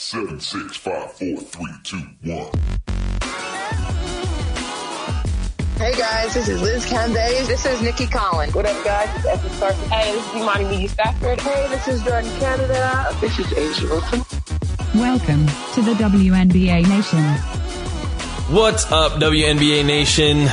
Seven, six, five, four, three, two, one. Hey guys, this is Liz Cambage. This is Nikki Collins. What up, guys? It's Esther Sarkis. Hey, this is Imani Media Stafford. Hey, this is Jordan Canada. This is A'ja Wilson. Welcome to the WNBA Nation. What's up, WNBA Nation?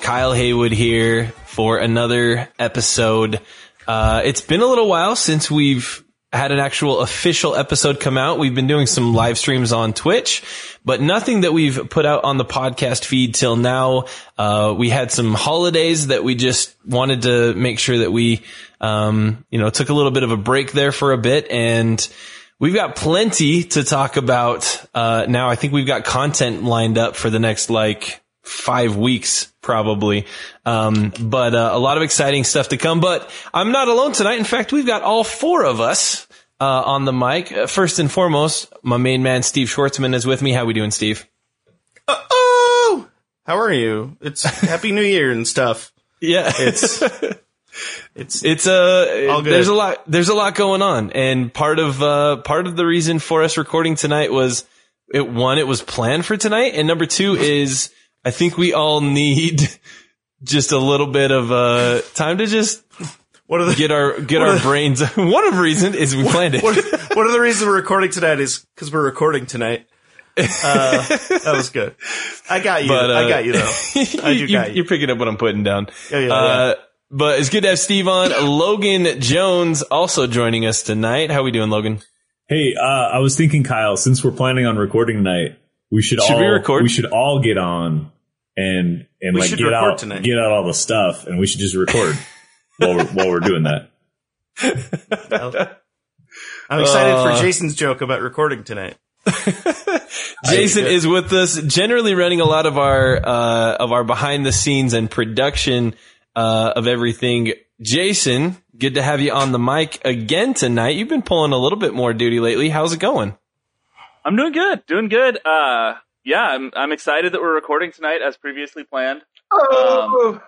Kyle Haywood here for another episode. Uh, it's been a little while since we've had an actual official episode come out. We've been doing some live streams on Twitch, but nothing that we've put out on the podcast feed till now. Uh, we had some holidays that we just wanted to make sure that we, um, you know, took a little bit of a break there for a bit and we've got plenty to talk about, uh, now. I think we've got content lined up for the next like five weeks probably. Um, but uh, a lot of exciting stuff to come. But I'm not alone tonight. In fact, we've got all four of us uh, on the mic. Uh, first and foremost, my main man Steve Schwartzman is with me. How are we doing, Steve? oh, how are you? It's Happy New Year and stuff. Yeah, It's it's it's uh, All good. there's a lot there's a lot going on, and part of uh, part of the reason for us recording tonight was it one it was planned for tonight, and number two is I think we all need just a little bit of uh time to just what are the get our get our are- brains. One of the reasons is we planned it. what, what are the reasons we're recording tonight is because we're recording tonight. Uh, that was good. I got you. But, uh, I got you though. I do you, got you. are picking up what I'm putting down. Yeah, yeah, uh, But it's good to have Steve on. Logan Jones also joining us tonight. How we doing, Logan? Hey, uh, I was thinking, Kyle, since we're planning on recording tonight, we should, Should all we record? we should all get on and and We like get out tonight. get out all the stuff, and we should just record while we're, while we're doing that. I'm excited Uh, for Jason's joke about recording tonight. Jason is with us, generally running a lot of our uh, of our behind the scenes and production uh, of everything. Jason, good to have you on the mic again tonight. You've been pulling a little bit more duty lately. How's it going? I'm doing good, doing good. Uh, yeah, I'm I'm excited that we're recording tonight as previously planned. Oh,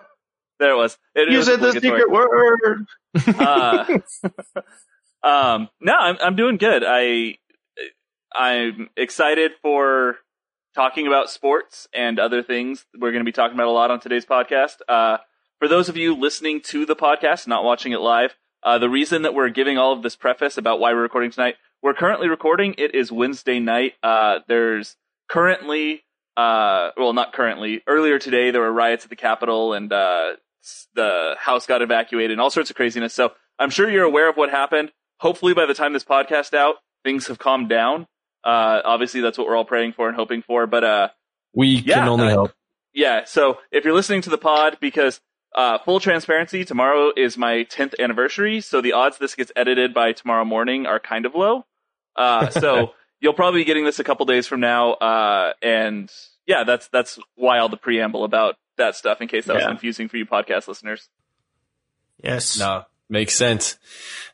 There it was. It, it you was said the secret word. Uh, um, no, I'm I'm doing good. I I'm excited for talking about sports and other things. We're going to be talking about a lot on today's podcast. Uh, for those of you listening to the podcast, not watching it live, uh, the reason that we're giving all of this preface about why we're recording tonight, we're currently recording. It is Wednesday night. Uh, there's currently, uh, well, not currently. Earlier today, there were riots at the Capitol, and uh, the house got evacuated, and all sorts of craziness. So I'm sure you're aware of what happened. Hopefully, by the time this podcast out, things have calmed down. Uh, obviously, that's what we're all praying for and hoping for. But uh, We Yeah, can only uh, help. yeah, so if you're listening to the pod, because uh, full transparency, tomorrow is my 10th anniversary, so the odds this gets edited by tomorrow morning are kind of low. Uh, so you'll probably be getting this a couple days from now, uh, and yeah, that's that's why all the preamble about that stuff, in case that was confusing for you podcast listeners. Yes. No, makes sense.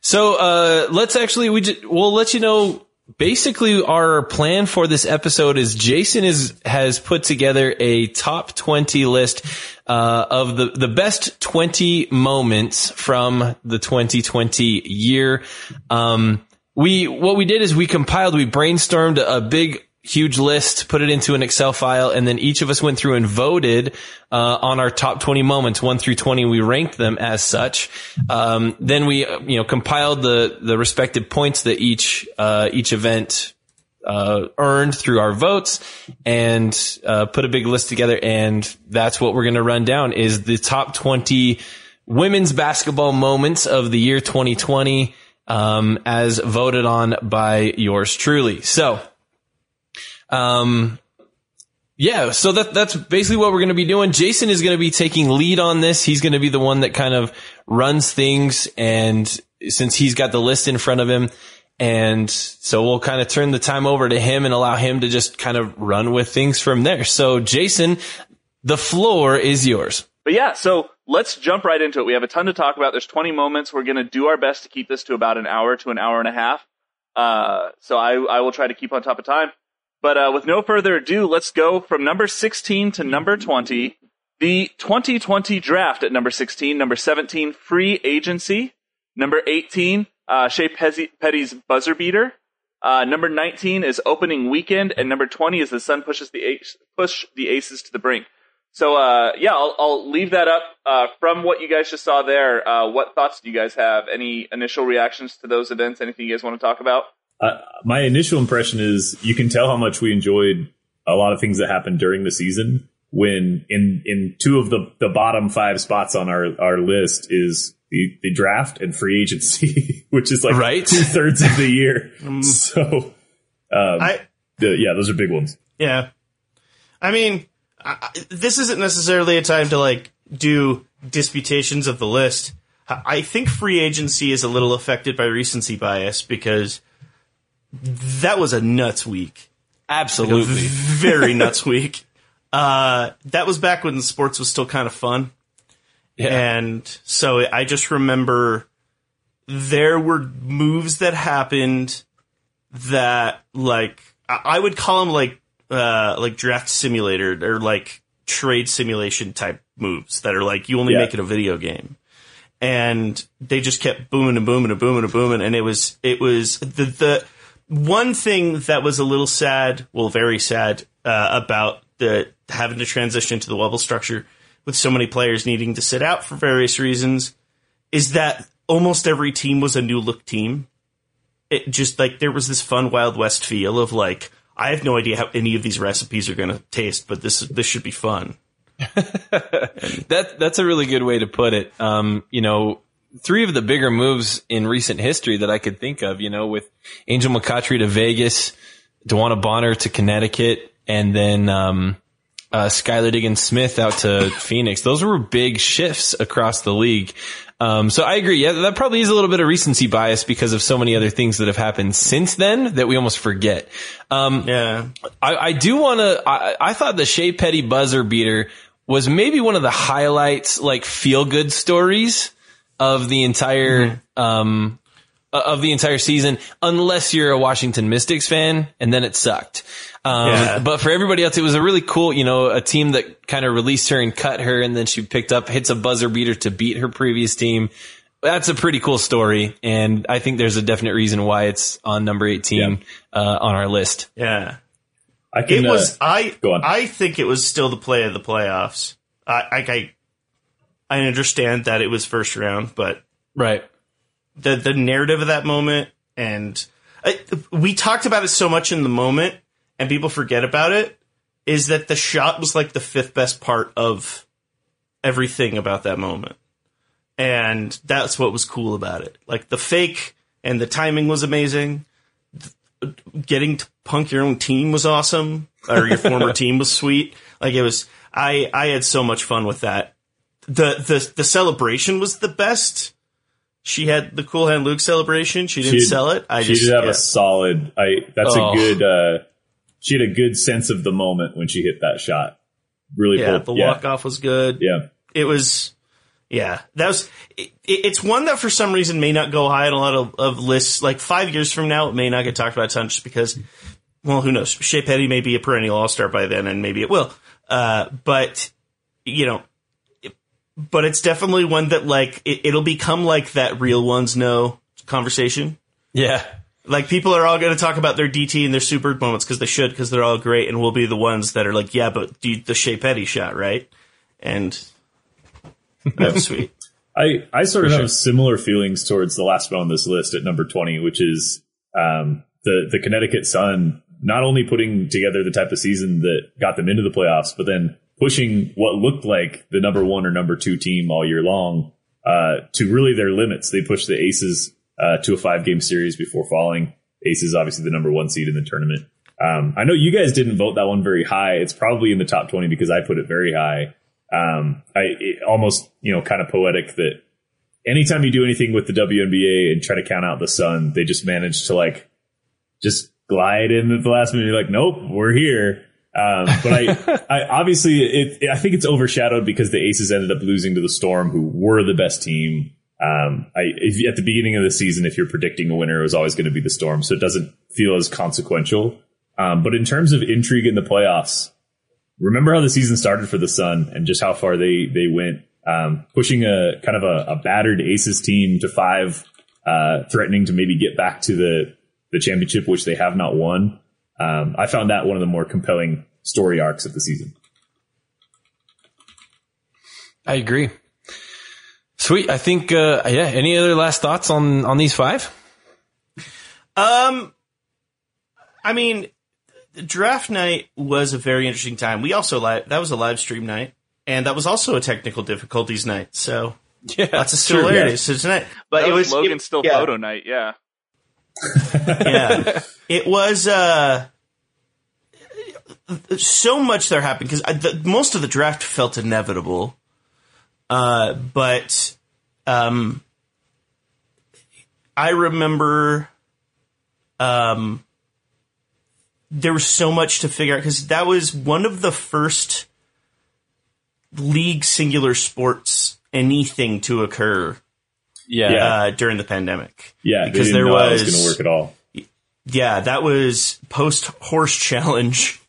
So uh, let's actually we ju- we'll let you know. Basically, our plan for this episode is Jason is has put together a top twenty list uh, of the the best twenty moments from the 2020 year. Um, we what we did is we compiled, we brainstormed a big huge list, put it into an Excel file, and then each of us went through and voted uh, on our top 20 moments, one through 20. We ranked them as such. Um, then we, you know, compiled the the respective points that each uh, each event uh, earned through our votes, and uh, put a big list together. And that's what we're going to run down: is the top 20 women's basketball moments of the year 2020. Um, as voted on by yours truly. So, um, yeah, so that that's basically what we're going to be doing. Jason is going to be taking lead on this. He's going to be the one that kind of runs things, and since he's got the list in front of him, and so we'll kind of turn the time over to him and allow him to just kind of run with things from there. So, Jason, the floor is yours. But yeah, so let's jump right into it. We have a ton to talk about. There's 20 moments. We're going to do our best to keep this to about an hour to an hour and a half. Uh, so I, I will try to keep on top of time. But uh, with no further ado, let's go from number 16 to number 20. The 2020 draft at number 16. Number 17, free agency. Number 18, uh, Shey Peddy's buzzer beater. Uh, number 19 is opening weekend, and number 20 is the Sun pushes the push the Aces to the brink. So uh, yeah, I'll, I'll leave that up. Uh, from what you guys just saw there, uh, what thoughts do you guys have? Any initial reactions to those events? Anything you guys want to talk about? Uh, my initial impression is you can tell how much we enjoyed a lot of things that happened during the season. When in in two of the the bottom five spots on our our list is the, the draft and free agency, which is like Right. two thirds of the year. so, um, I the, yeah, those are big ones. yeah. I mean, I, this isn't necessarily a time to like do disputations of the list. I think free agency is a little affected by recency bias because that was a nuts week. Absolutely. very nuts week. Uh, that was back when sports was still kind of fun. Yeah. And so I just remember there were moves that happened that like I would call them like uh like draft simulator or like trade simulation type moves that are like you only Yeah. make it a video game. And they just kept booming and booming and booming and booming and it was it was the the one thing that was a little sad, well very sad uh, about the having to transition to the level structure with so many players needing to sit out for various reasons is that almost every team was a new look team. It just like there was this fun Wild West feel of like I have no idea how any of these recipes are going to taste, but this this should be fun. That that's a really good way to put it. Um, you know, three of the bigger moves in recent history that I could think of, you know, with Angel McCoughtry to Vegas, DeWanna Bonner to Connecticut, and then um, uh, Skylar Diggins Smith out to Phoenix. Those were big shifts across the league. Um, so I agree. Yeah, that probably is a little bit of recency bias because of so many other things that have happened since then that we almost forget. Um, Yeah. I, I do want to. I, I thought the Shey Peddy buzzer beater was maybe one of the highlights, like feel good stories of the entire um uh, of the entire season, unless you're a Washington Mystics fan, and then it sucked. Um, Yeah. But for everybody else, it was a really cool, you know, a team that kind of released her and cut her, and then she picked up hits a buzzer beater to beat her previous team. That's a pretty cool story, and I think there's a definite reason why it's on number 18 uh, on our list. Yeah. I can. It was uh, I go on. I think it was still the play of the playoffs. I I I, I understand that it was first round, but Right. The the narrative of that moment and I, we talked about it so much in the moment and people forget about it is that the shot was like the fifth best part of everything about that moment. And that's what was cool about it. Like the fake and the timing was amazing. Getting to punk your own team was awesome or your former team was sweet. Like it was i i had so much fun with that. The the the celebration was the best she had the cool hand Luke celebration. She didn't She- sell it. I she just did have yeah. a solid. I that's Oh. a good. uh She had a good sense of the moment when she hit that shot. Really, yeah. pulled- The yeah, walk off was good. yeah. It was yeah. That was. It, it's one that for some reason may not go high on a lot of, of lists. Like five years from now, it may not get talked about a ton just because. Well, who knows? Shey Peddy may be a perennial All Star by then, and maybe it will. Uh, but you know, but it's definitely one that like it, it'll become like that real ones know conversation. Yeah. Like people are all going to talk about their DT and their super moments because they should because they're all great, and we'll be the ones that are like, yeah, but the, the Shey Peddy shot, right? And that was sweet. I, I sort of For have similar feelings towards the last one on this list at number 20, which is um, the, the Connecticut Sun not only putting together the type of season that got them into the playoffs, but then pushing what looked like the number one or number two team all year long uh, to really their limits. They pushed the Aces uh, to a five game series before falling. Aces, obviously, the number one seed in the tournament. Um, I know you guys didn't vote that one very high. It's probably in the top 20 because I put it very high. Um, I almost, you know, kind of poetic that anytime you do anything with the WNBA and try to count out the sun, they just manage to like just glide in at the last minute. You're like, nope, we're here. Um, but I, I obviously it, I think it's overshadowed because the Aces ended up losing to the Storm, who were the best team. Um, I, if, at the beginning of the season, if you're predicting a winner, it was always going to be the Storm, so it doesn't feel as consequential. Um, but in terms of intrigue in the playoffs, remember how the season started for the Sun and just how far they they went, um, pushing a kind of a, a battered Aces team to five, uh, threatening to maybe get back to the the championship, which they have not won. Um, I found that one of the more compelling story arcs of the season. I agree. Sweet. I think, uh, yeah. Any other last thoughts on, on these five? Um, I mean, the draft night was a very interesting time. We also li- that was a live stream night, and that was also a technical difficulties night. So Yeah. lots of sure, similarities to tonight. But That it was, was Logan's it- still yeah, photo night. Yeah. Yeah, it was. uh so much there happened because most of the draft felt inevitable, uh, but um, I remember um, there was so much to figure out because that was one of the first league singular sports anything to occur Yeah. Yeah. uh, during the pandemic. Yeah, they Because didn't there know was was- going to work at all. Yeah, that was post horse challenge.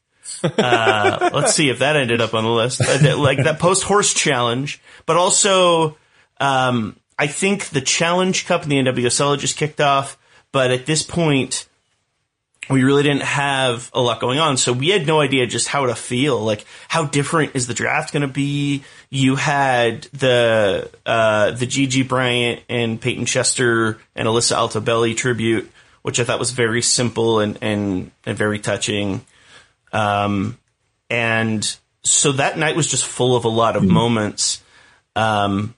Uh, let's see if that ended up on the list. Uh, like that post horse challenge, but also, um, I think the Challenge Cup and the NWSL had just kicked off. But at this point, we really didn't have a lot going on, so we had no idea just how to feel. Like, how different is the draft going to be? You had the uh, the Gigi Bryant and Payton Chester and Alyssa Altobelli tribute, which I thought was very simple and and, and very touching. Um, and so that night was just full of a lot of moments, um,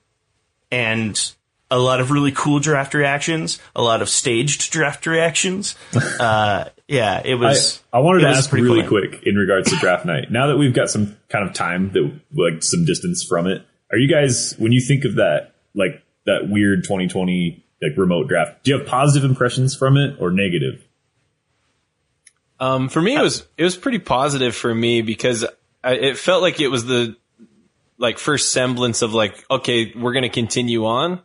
and a lot of really cool draft reactions, a lot of staged draft reactions. Uh, yeah, it was. I wanted it to ask really fun. quick in regards to draft night. Now that we've got some kind of time that like some distance from it, are you guys when you think of that like that weird 2020 like remote draft, do you have positive impressions from it or negative? Um, for me, it was it was pretty positive for me because I, it felt like it was the like first semblance of like okay, we're gonna continue on.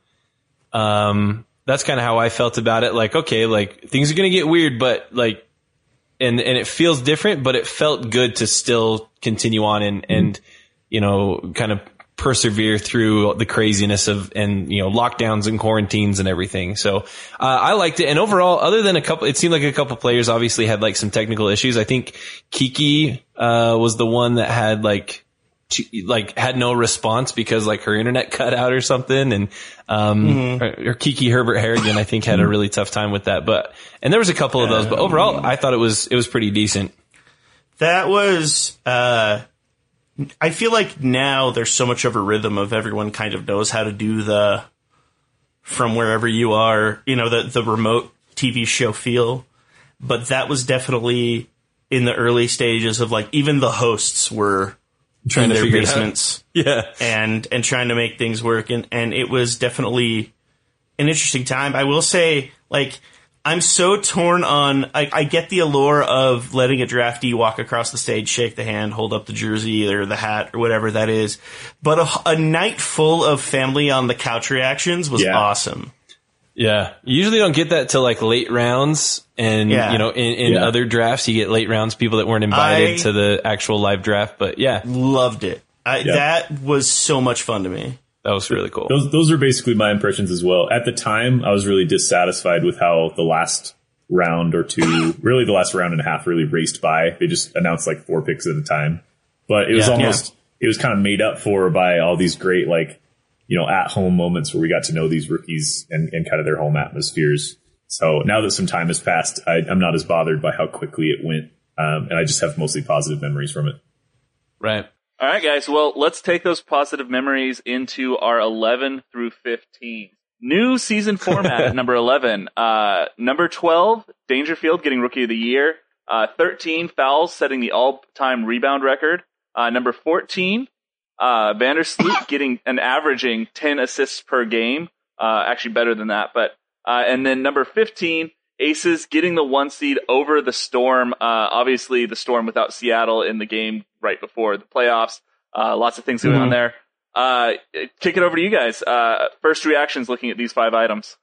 Um, that's kind of how I felt about it. Like okay, like things are gonna get weird, but like, and and it feels different, but it felt good to still continue on and and you know kind of persevere through the craziness of and you know lockdowns and quarantines and everything. So uh, I liked it. And overall, other than a couple, it seemed like a couple players obviously had like some technical issues. I think Kiki uh, was the one that had like she, like had no response because like her internet cut out or something and um or, or Kiki Herbert Harrigan I think had a really tough time with that but and there was a couple of those but overall I thought it was it was pretty decent That was. Uh, I feel like now there's so much of a rhythm of everyone kind of knows how to do the from wherever you are, you know, the the remote TV show feel. But that was definitely in the early stages of like even the hosts were Trying in to their figure basements yeah and and trying to make things work and and it was definitely an interesting time. I will say, like, I'm so torn on. I, I get the allure of letting a draftee walk across the stage, shake the hand, hold up the jersey or the hat or whatever that is, but a, a night full of family on the couch reactions was Yeah. awesome. Yeah, you usually don't get that till like late rounds, and Yeah. you know, in, in Yeah. other drafts, you get late rounds people that weren't invited I- to the actual live draft. But yeah, Loved it. I, Yeah. That was so much fun to me. that was really cool. Those those are basically my impressions as well. At the time, I was really dissatisfied with how the last round or two, really the last round and a half, really raced by. They just announced like four picks at a time, but it was Yeah. almost it was kind of made up for by all these great like you know at home moments where we got to know these rookies and, and kind of their home atmospheres. So now that some time has passed, I, I'm not as bothered by how quickly it went, um, and I just have mostly positive memories from it. Right. All right, guys. Well, let's take those positive memories into our 11 through 15. New season format at number 11. Uh, number 12, Dangerfield getting Rookie of the Year. Uh, 13, Fowles setting the all-time rebound record. Uh, number 14, uh, Vandersloot getting and averaging 10 assists per game. Uh, actually better than that, but, uh, and then number 15, Aces getting the one seed over the Storm. Uh, obviously the Storm without Seattle in the game right before the playoffs. Uh, lots of things going on there. Uh, kick it over to you guys. Uh, first reactions looking at these five items.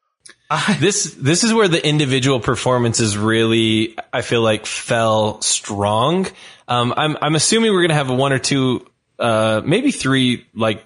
this this is where the individual performances really I feel like fell strong. Um, I'm I'm assuming we're gonna have one or two, uh, maybe three like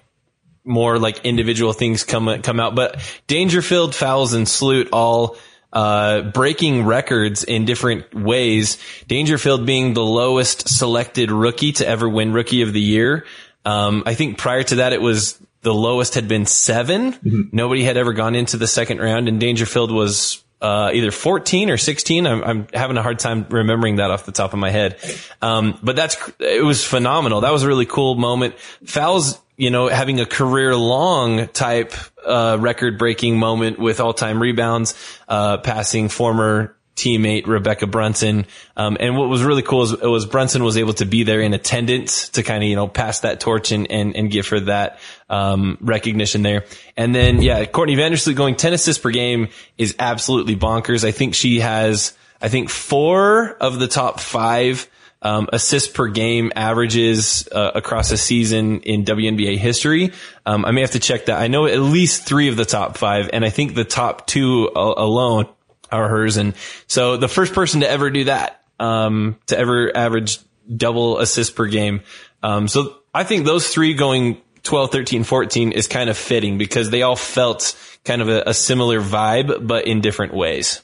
more like individual things come come out, but Dangerfield, Fowles, and Sloot all uh, breaking records in different ways. Dangerfield being the lowest selected rookie to ever win Rookie of the Year. Um, I think prior to that, it was the lowest had been 7 Nobody had ever gone into the second round, and Dangerfield was uh, either 14 or 16. I'm, I'm having a hard time remembering that off the top of my head. Um, but that's, it was phenomenal. That was a really cool moment. Fowles, you know, having a career long type, uh, record breaking moment with all time rebounds, uh, passing former teammate Rebekkah Brunson. Um, and what was really cool is it was Brunson was able to be there in attendance to kind of, you know, pass that torch and, and, and give her that, um, recognition there. And then, yeah, Courtney Vandersloot going 10 assists per game is absolutely bonkers. I think she has, I think four of the top five, um, assists per game averages uh, across a season in WNBA history. Um, I may have to check that. I know at least three of the top five, and I think the top two a- alone are hers. And so the first person to ever do that, um, to ever average double assists per game. Um, so I think those three going 12, 13, 14 is kind of fitting because they all felt kind of a, a similar vibe, but in different ways.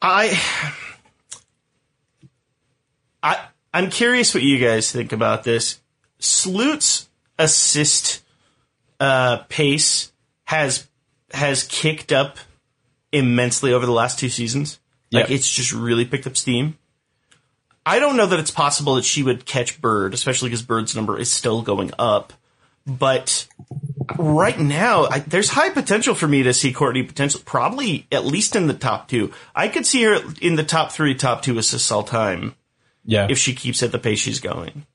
I, I, I'm curious what you guys think about this. Sloot's assist uh, pace has has kicked up immensely over the last two seasons. Like Yep. it's just really picked up steam. I don't know that it's possible that she would catch Bird, especially because Bird's number is still going up. But right now, I, there's high potential for me to see Courtney potential, probably at least in the top two. I could see her in the top three, top two assists all time Yeah. if she keeps at the pace she's going.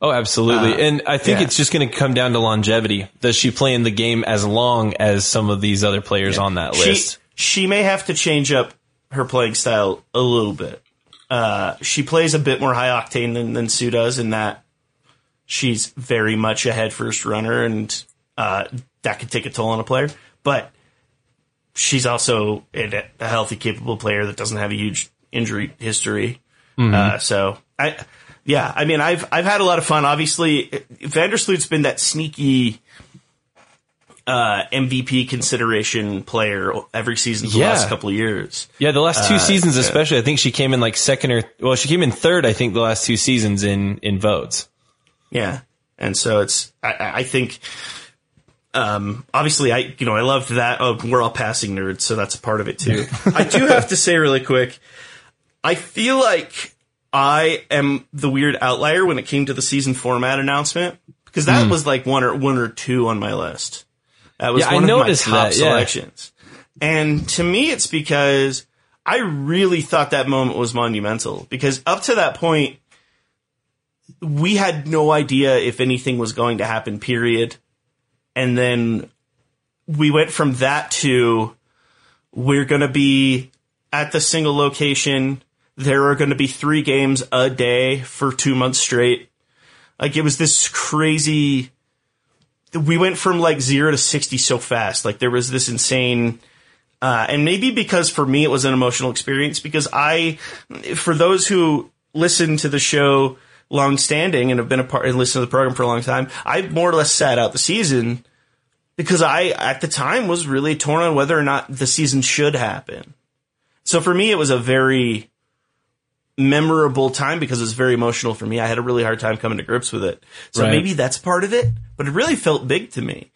Oh, absolutely. Uh, and I think yeah. it's just going to come down to longevity. Does she play in the game as long as some of these other players on that list? she may have to change up her playing style a little bit. Uh, she plays a bit more high octane than, than Sue does in that she's very much a head first runner and uh, that could take a toll on a player. But she's also a, a healthy, capable player that doesn't have a huge injury history. Uh, so I, yeah, I mean, I've I've had a lot of fun. Obviously, Vandersloot's been that sneaky uh, MVP consideration player every season for Yeah. the last couple of years. Yeah, the last two Uh, seasons, yeah. especially, I think she came in like second or, well, she came in third, I think, the last two seasons in, in votes. Yeah, and so it's I- I, I think. Um, obviously, I you know I loved that. Oh, we're all passing nerds, so that's a part of it too. I do have to say really quick, I feel like I am the weird outlier when it came to the season format announcement because that was like one or one or two on my list. That was. Yeah, I one of my top that, yeah. selections, and to me, it's because I really thought that moment was monumental because up to that point, we had no idea if anything was going to happen, period. And then we went from that to we're going to be at the single location. There are going to be three games a day for two months straight. Like it was this crazy. We went from like zero to 60 so fast. Like there was this insane. Uh, and maybe because for me it was an emotional experience because I, for those who listen to the show long standing and have been a part and listened to the program for a long time, I more or less sat out the season because I, at the time, was really torn on whether or not the season should happen. So for me, it was a very memorable time because it was very emotional for me. I had a really hard time coming to grips with it. So Right. maybe that's part of it, but it really felt big to me.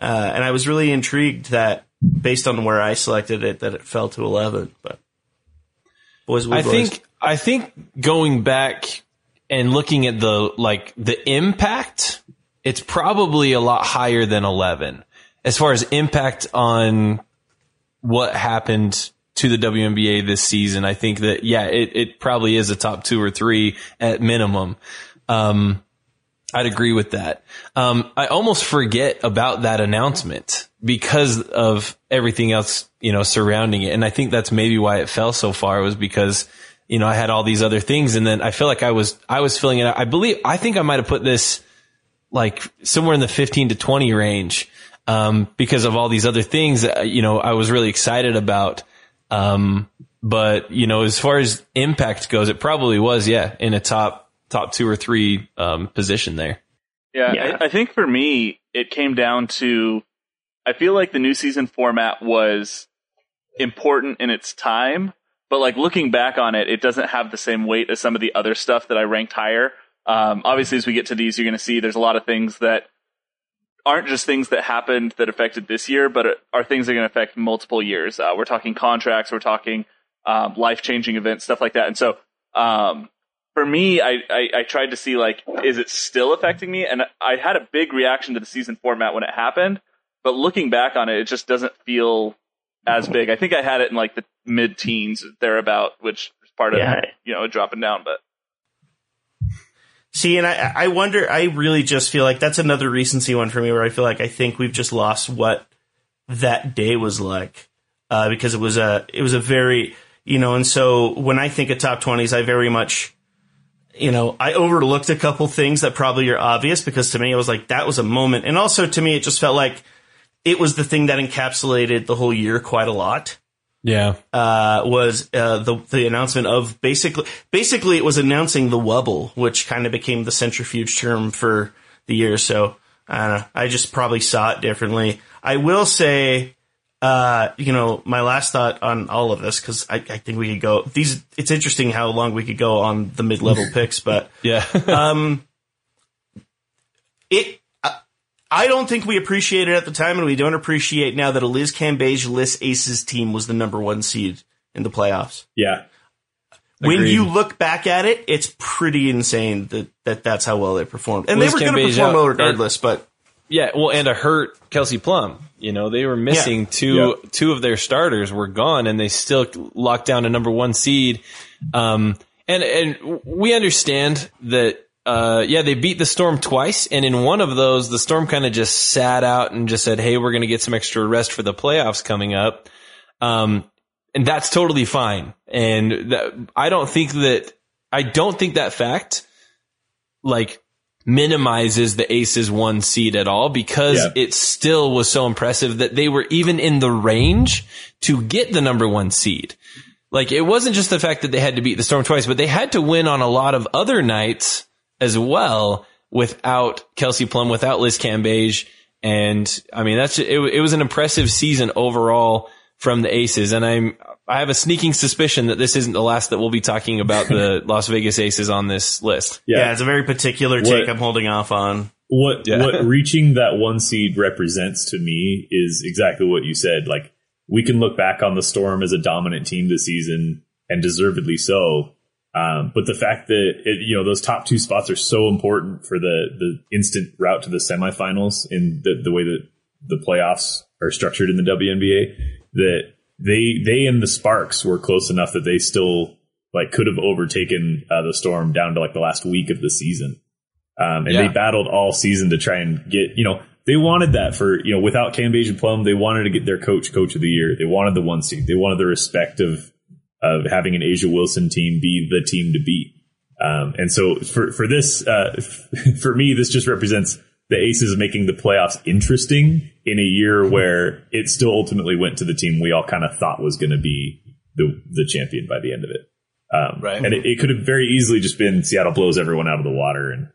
Uh, and I was really intrigued that based on where I selected it, that it fell to 11, but boys I boys. think, I think going back and looking at the, like, the impact, it's probably a lot higher than 11 as far as impact on what happened to the WNBA this season. I think that, yeah, it, it probably is a top two or three at minimum. Um, I'd agree with that. Um, I almost forget about that announcement because of everything else, you know, surrounding it. And I think that's maybe why it fell so far was because, you know, I had all these other things and then I feel like I was, I was filling it out. I believe, I think I might have put this like somewhere in the 15 to 20 range. Um, because of all these other things that, you know, I was really excited about. Um, but you know, as far as impact goes, it probably was, yeah, in a top, top two or three, um, position there. Yeah, Yeah. I, I think for me, it came down to I feel like the new season format was important in its time, but like looking back on it, it doesn't have the same weight as some of the other stuff that I ranked higher. Um, obviously, as we get to these, you're going to see there's a lot of things that aren't just things that happened that affected this year, but are things that are going to affect multiple years. Uh, we're talking contracts, we're talking um, life changing events, stuff like that. And so, um, for me, I, I, I, tried to see like, is it still affecting me? And I had a big reaction to the season format when it happened, but looking back on it, it just doesn't feel as big. I think I had it in like the mid teens thereabout, which is part of Yeah. you know dropping down. But See, and I, I wonder, I really just feel like that's another recency one for me where I feel like I think we've just lost what that day was like. Uh, because it was a, it was a very, you know, and so when I think of top 20s, I very much, you know, I overlooked a couple things that probably are obvious because to me, it was like, that was a moment. And also to me, it just felt like it was the thing that encapsulated the whole year quite a lot Yeah. uh, was uh, the the announcement of basically basically it was announcing the wubble, which kind of became the centrifuge term for the year. So I don't know. I just probably saw it differently. I will say, uh, you know, my last thought on all of this because I, I think we could go these. It's interesting how long we could go on the mid level picks, but Yeah. um, it. I- I don't think we appreciated at the time, and we don't appreciate now that a Liz Cambage Liz Aces team was the number one seed in the playoffs. Yeah. When you look back at it, it's pretty insane that, that that's how well they performed, and Liz they were going to perform out- well regardless. But Yeah, well, and a hurt Kelsey Plum. You know, they were missing Yeah. two Yeah. two of their starters were gone, and they still locked down a number one seed. Um, and and we understand that. Uh, yeah, they beat the Storm twice, and in one of those, the Storm kind of just sat out and just said, "Hey, we're going to get some extra rest for the playoffs coming up." Um, and that's totally fine. And that, I don't think that I don't think that fact like minimizes the Aces one seed at all because Yeah. it still was so impressive that they were even in the range to get the number one seed. Like it wasn't just the fact that they had to beat the Storm twice, but they had to win on a lot of other nights as well without Kelsey Plum, without Liz Cambage. And I mean, that's, it, it was an impressive season overall from the Aces. And I'm, I have a sneaking suspicion that this isn't the last that we'll be talking about the Las Vegas Aces on this list. yeah, Yeah. it's a very particular What- take I'm holding off on. What Yeah. what reaching that one seed represents to me is exactly what you said. Like we can look back on the Storm as a dominant team this season, and deservedly so. Um, but the fact that it, you know those top two spots are so important for the the instant route to the semifinals in the the way that the playoffs are structured in the WNBA that they they and the Sparks were close enough that they still like could have overtaken uh, the Storm down to like the last week of the season. Um, and Yeah. they battled all season to try and get, you know, they wanted that for, you know, without Cambage and Plum, they wanted to get their coach, coach of the year. They wanted the one seed. They wanted the respect of, of having an A'ja Wilson team be the team to beat. Um, and so for, for this, uh, for me, this just represents the Aces making the playoffs interesting in a year where it still ultimately went to the team we all kind of thought was going to be the, the champion by the end of it. Um, Right. And it, it could have very easily just been Seattle blows everyone out of the water and,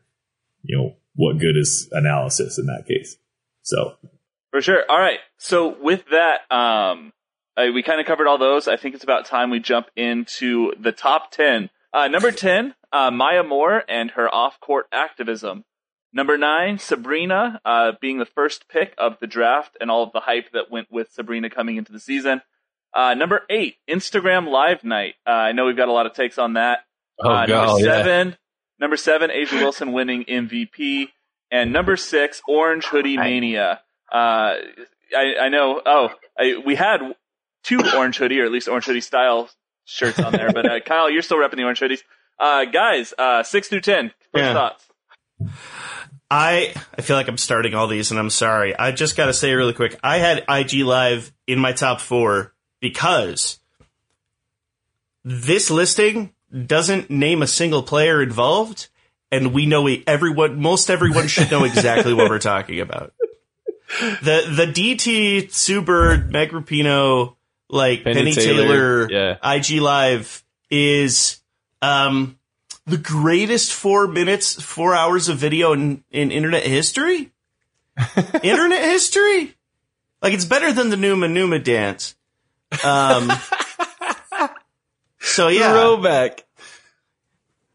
you know, what good is analysis in that case? So For sure. All right. So with that, um, I, we kind of covered all those. I think it's about time we jump into the top 10. Uh, number 10, uh, Maya Moore and her off-court activism. Number nine, Sabrina, uh, being the first pick of the draft and all of the hype that went with Sabrina coming into the season. Uh, number eight, Instagram Live Night. Uh, I know we've got a lot of takes on that. Oh, uh, God, number yeah. seven, number seven, A'ja Wilson winning MVP, and number six, Orange Hoodie Mania. Uh, I, I know. Oh, I, we had two Orange Hoodie, or at least Orange Hoodie style shirts on there. But uh, Kyle, you're still repping the Orange Hoodies. Uh, guys, uh, six through ten. First Yeah. thoughts. I I feel like I'm starting all these, and I'm sorry. I just got to say really quick. I had IG Live in my top four because this listing doesn't name a single player involved, and we know we, everyone, most everyone should know exactly what we're talking about. The the DT Bird, Meg Rapino, like Penny Penny, Taylor, Taylor, yeah. IG Live is um the greatest four minutes, four hours of video in, in internet history. internet history, like it's better than the Numa Numa dance. Um, so yeah, Throwback.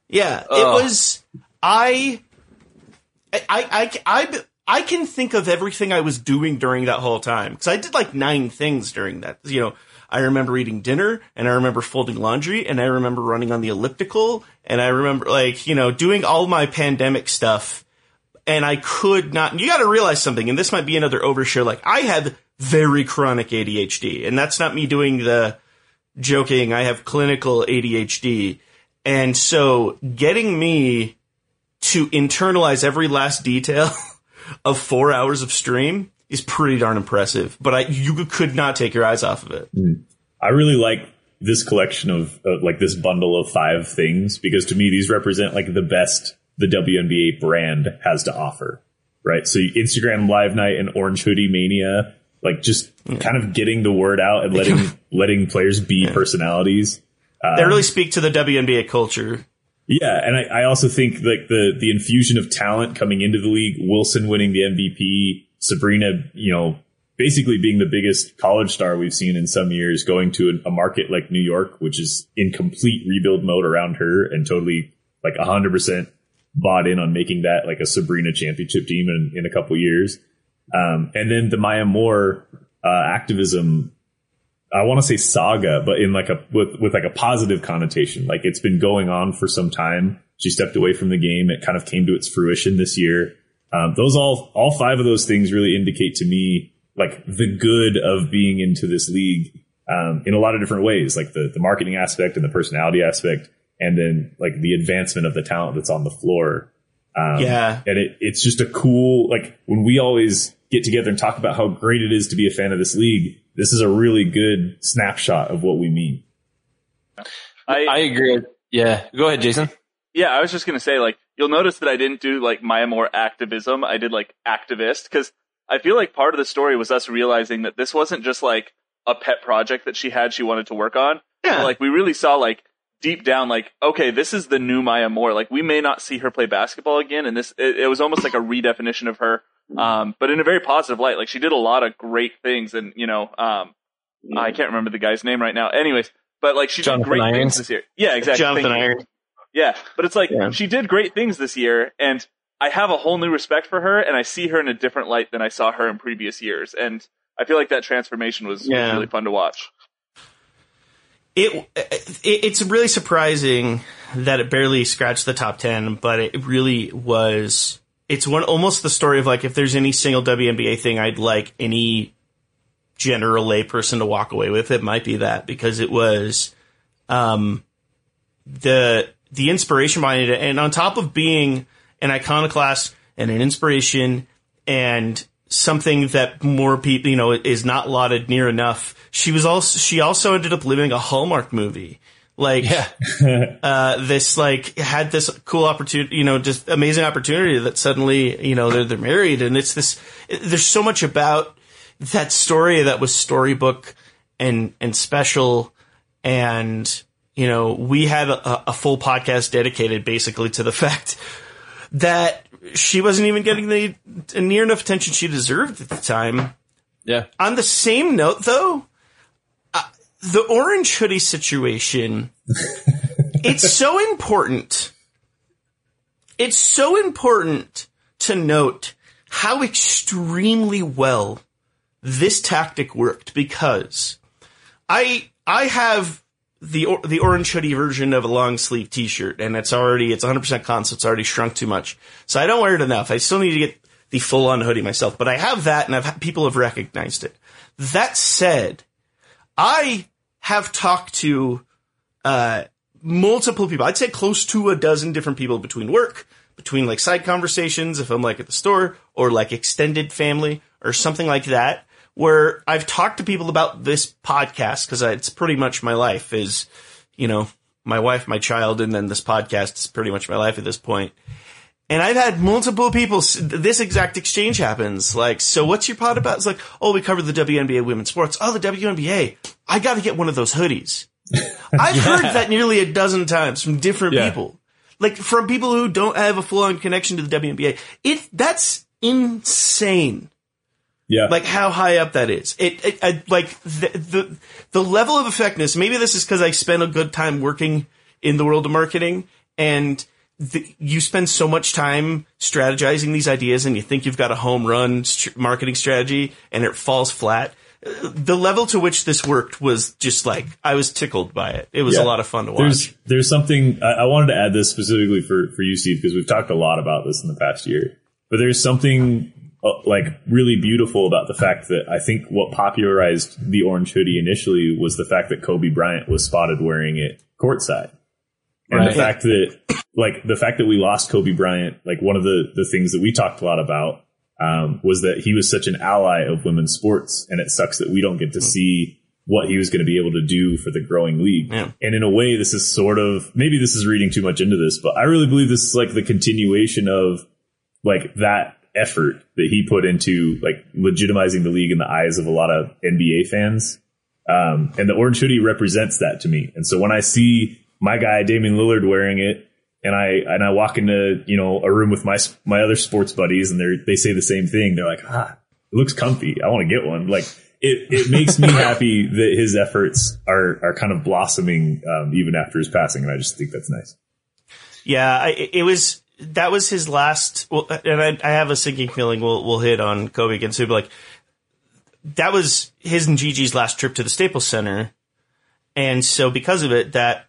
yeah, it Oh. was. I, I, I, I, I can think of everything I was doing during that whole time because I did like nine things during that. You know, I remember eating dinner, and I remember folding laundry, and I remember running on the elliptical, and I remember like you know doing all my pandemic stuff. And I could not. You got to realize something, and this might be another overshare. Like I have very chronic ADHD, and that's not me doing the joking. I have clinical ADHD. And so getting me to internalize every last detail of four hours of stream is pretty darn impressive. But I, you could not take your eyes off of it. I really like this collection of uh, like this bundle of five things because to me these represent like the best the WNBA brand has to offer. Right. So Instagram Live Night and Orange Hoodie Mania, like just kind of getting the word out and letting letting players be personalities. they really speak to the WNBA culture. Yeah, and I, I also think like the the infusion of talent coming into the league, Wilson winning the MVP, Sabrina, you know, basically being the biggest college star we've seen in some years, going to a, market like New York, which is in complete rebuild mode around her, and totally like hundred percent bought in on making that like a Sabrina championship team in, in a couple years. Um, and then the Maya Moore uh, activism I want to say saga, but in like a with with like a positive connotation. Like it's been going on for some time. She stepped away from the game. It kind of came to its fruition this year. Um, those all all five of those things really indicate to me like the good of being into this league um, in a lot of different ways, like the the marketing aspect and the personality aspect, and then like the advancement of the talent that's on the floor. Um, Yeah. and it, it's just a cool like when we always get together and talk about how great it is to be a fan of this league. This is a really good snapshot of what we mean. I, I agree. Yeah. Go ahead, Jason. yeah, I was just gonna say like you'll notice that I didn't do like Maya Moore activism. I did like activist because I feel like part of the story was us realizing that this wasn't just like a pet project that she had she wanted to work on. Yeah. Like we really saw like deep down like okay this is the new Maya Moore. Like we may not see her play basketball again, and this it, it was almost like a redefinition of her. Um, but in a very positive light. Like she did a lot of great things, and you know, um, I can't remember the guy's name right now. Anyways, but like she Jonathan did great Irons? things this year. Yeah, exactly. Jonathan Thank. Iron. Yeah, but it's like Yeah. she did great things this year, and I have a whole new respect for her, and I see her in a different light than I saw her in previous years, and I feel like that transformation was, was really fun to watch. It, it it's really surprising that it barely scratched the top ten, but it really was. It's one almost the story of like if there's any single WNBA thing I'd like any general layperson to walk away with, it might be that because it was um, the the inspiration behind it, and on top of being an iconoclast and an inspiration and something that more people you know is not lauded near enough. She was also she also ended up living a Hallmark movie. Like Yeah. uh, this like had this cool opportunity, you know, just amazing opportunity that suddenly, you know, they're, they're married and it's this, there's so much about that story that was storybook and, and special. And, you know, we had a, a full podcast dedicated basically to the fact that she wasn't even getting the near enough attention she deserved at the time. Yeah. On the same note, though, the orange hoodie situation, it's so important. It's so important to note how extremely well this tactic worked because I I have the the orange hoodie version of a long sleeve t-shirt and it's already it's 100% cotton so it's already shrunk too much. So I don't wear it enough. I still need to get the full on hoodie myself, but I have that and I've people have recognized it. That said, I have talked to uh, multiple people. I'd say close to a dozen different people between work, between like side conversations, if I'm like at the store, or like extended family or something like that, where I've talked to people about this podcast because it's pretty much my life is, you know, my wife, my child, and then this podcast is pretty much my life at this point. And I've had multiple people, this exact exchange happens. Like, so what's your pod about? It's like, oh, we cover the WNBA women's sports. Oh, the WNBA. I got to get one of those hoodies. I've heard that nearly a dozen times from different Yeah. people. Like from people who don't have a full on connection to the WNBA. It, that's insane. Yeah. like how high up that is. It, it I, like the, the the level of effectiveness. Maybe this is because I spent a good time working in the world of marketing, and the, you spend so much time strategizing these ideas, and you think you've got a home run st- marketing strategy, and it falls flat. The level to which this worked was just like I was tickled by it. It was Yeah. a lot of fun to watch. There's there's something I, I wanted to add this specifically for for you, Steve, because we've talked a lot about this in the past year. But there's something uh, like really beautiful about the fact that I think what popularized the orange hoodie initially was the fact that Kobe Bryant was spotted wearing it courtside. And Right. the fact that, like, the fact that we lost Kobe Bryant, like, one of the, the things that we talked a lot about, um, was that he was such an ally of women's sports. And it sucks that we don't get to see what he was going to be able to do for the growing league. Yeah. And in a way, this is sort of, maybe this is reading too much into this, but I really believe this is like the continuation of, like, that effort that he put into, like, legitimizing the league in the eyes of a lot of NBA fans. Um, and the orange hoodie represents that to me. And so when I see my guy Damian Lillard wearing it, and I and I walk into you know a room with my my other sports buddies, and they they say the same thing. They're like, ah, it looks comfy. I want to get one. Like it it makes me happy that his efforts are are kind of blossoming um, even after his passing, and I just think that's nice. Yeah, I, it was that was his last. Well, and I, I have a sinking feeling we'll we'll hit on Kobe again soon. But like that was his and Gigi's last trip to the Staples Center, and so because of it, that